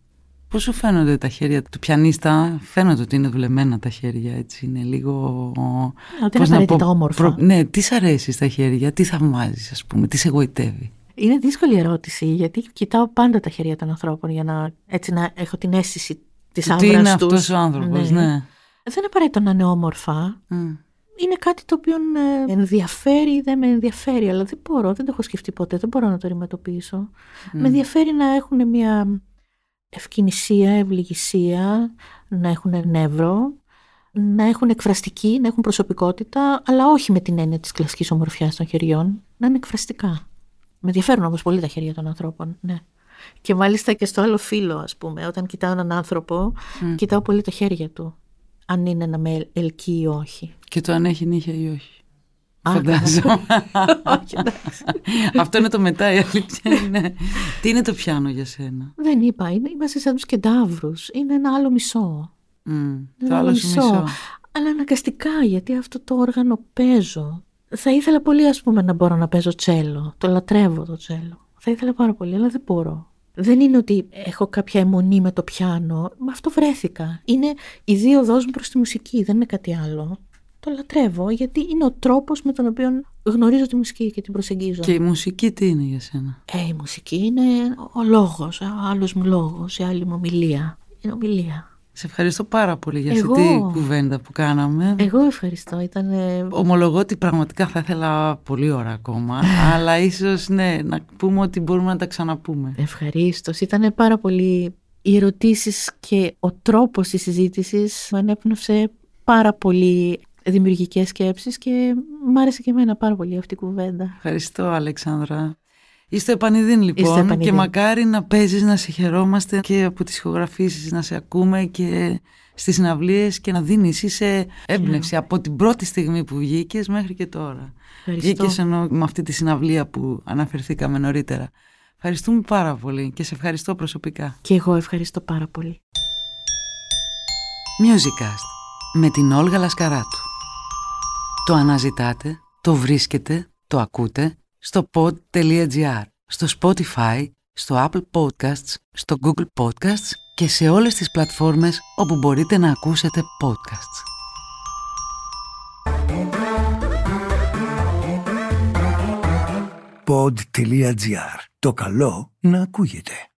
Πώς σου φαίνονται τα χέρια του πιανίστα, φαίνονται ότι είναι δουλεμένα τα χέρια, έτσι, είναι λίγο... Ναι, ότι πώς είναι να απαραίτητα πω, όμορφα. Ναι, τι σ' αρέσει στα χέρια, τι θαυμάζεις, ας πούμε, τι σε εγωιτεύει. Είναι δύσκολη ερώτηση γιατί κοιτάω πάντα τα χέρια των ανθρώπων για να, έτσι, να έχω την αίσθηση της Τι είναι άβρας τους. αυτός ο άνθρωπος, ναι. Δεν είναι απαραίτητο να είναι όμορφα. Μμ. Είναι κάτι το οποίο ε, ενδιαφέρει ή δεν με ενδιαφέρει, αλλά δεν μπορώ, δεν το έχω σκεφτεί ποτέ, δεν μπορώ να το αντιμετωπίσω. Με ενδιαφέρει να έχουν μια ευκαινησία, ευληγησία, να έχουν νεύρο, να έχουν εκφραστική, να έχουν προσωπικότητα, αλλά όχι με την έννοια της κλασικής ομορφιάς των χεριών, να είναι εκφραστικά. Με ενδιαφέρουν όμως πολύ τα χέρια των ανθρώπων, ναι. Και μάλιστα και στο άλλο φύλλο, ας πούμε, όταν κοιτάω έναν άνθρωπο, κοιτάω πολύ τα χέρια του. Αν είναι να με ελκύει ή όχι. Και το αν έχει νύχια ή όχι. Α, Φαντάζομαι. [LAUGHS] όχι, εντάξει. Αυτό είναι το μετά, η αλήθεια είναι. Τι είναι το πιάνο για σένα; Δεν είπα, είναι, είμαστε σαν τους κεντάβρους. Είναι ένα άλλο μισό. Μμ, Είναι Το ένα άλλο σου μισό. Αλλά αναγκαστικά, γιατί αυτό το όργανο παίζω. Θα ήθελα πολύ, ας πούμε, να μπορώ να παίζω τσέλο. Το λατρεύω το τσέλο. Θα ήθελα πάρα πολύ, αλλά δεν μπορώ. Δεν είναι ότι έχω κάποια αιμονή με το πιάνο. Με αυτό βρέθηκα. Είναι η δύο μου προς τη μουσική, δεν είναι κάτι άλλο. Το λατρεύω, γιατί είναι ο τρόπος με τον οποίο γνωρίζω τη μουσική και την προσεγγίζω. Και η μουσική τι είναι για σένα; Ε, η μουσική είναι ο λόγος, ο άλλος μου λόγος, η άλλη μου ομιλία. Είναι ομιλία. Σε ευχαριστώ πάρα πολύ για αυτή Εγώ. τη κουβέντα που κάναμε. Εγώ ευχαριστώ, ήταν Ομολογώ ότι πραγματικά θα ήθελα πολύ ώρα ακόμα, [LAUGHS] αλλά ίσως ναι, να πούμε ότι μπορούμε να τα ξαναπούμε. Ευχαρίστως. Ήταν πάρα πολύ οι ερωτήσεις και ο τρόπος της συζήτησης με ανέπνευσε πάρα πολύ δημιουργικές σκέψεις και μ' άρεσε και εμένα πάρα πολύ αυτή η κουβέντα. Ευχαριστώ Αλεξάνδρα. Είστε επανειδήν λοιπόν Είστε επανειδήν. και μακάρι να παίζεις, να σε χαιρόμαστε και από τις ηχογραφήσεις να σε ακούμε και στις συναυλίες και να δίνεις είσαι έμπνευση από την πρώτη στιγμή που βγήκες μέχρι και τώρα. Ευχαριστώ. Βγήκες ενώ με αυτή τη συναυλία που αναφερθήκαμε νωρίτερα. Ευχαριστούμε πάρα πολύ και σε ευχαριστώ προσωπικά. Και εγώ ευχαριστώ πάρα πολύ. Musicast με την Όλγα Λασκαράτου. Το αναζητάτε, το βρίσκετε, το ακούτε στο pod.gr, στο Spotify, στο Apple Podcasts, στο Google Podcasts και σε όλες τις πλατφόρμες όπου μπορείτε να ακούσετε podcasts. pod.gr. Το καλό να ακούγεται.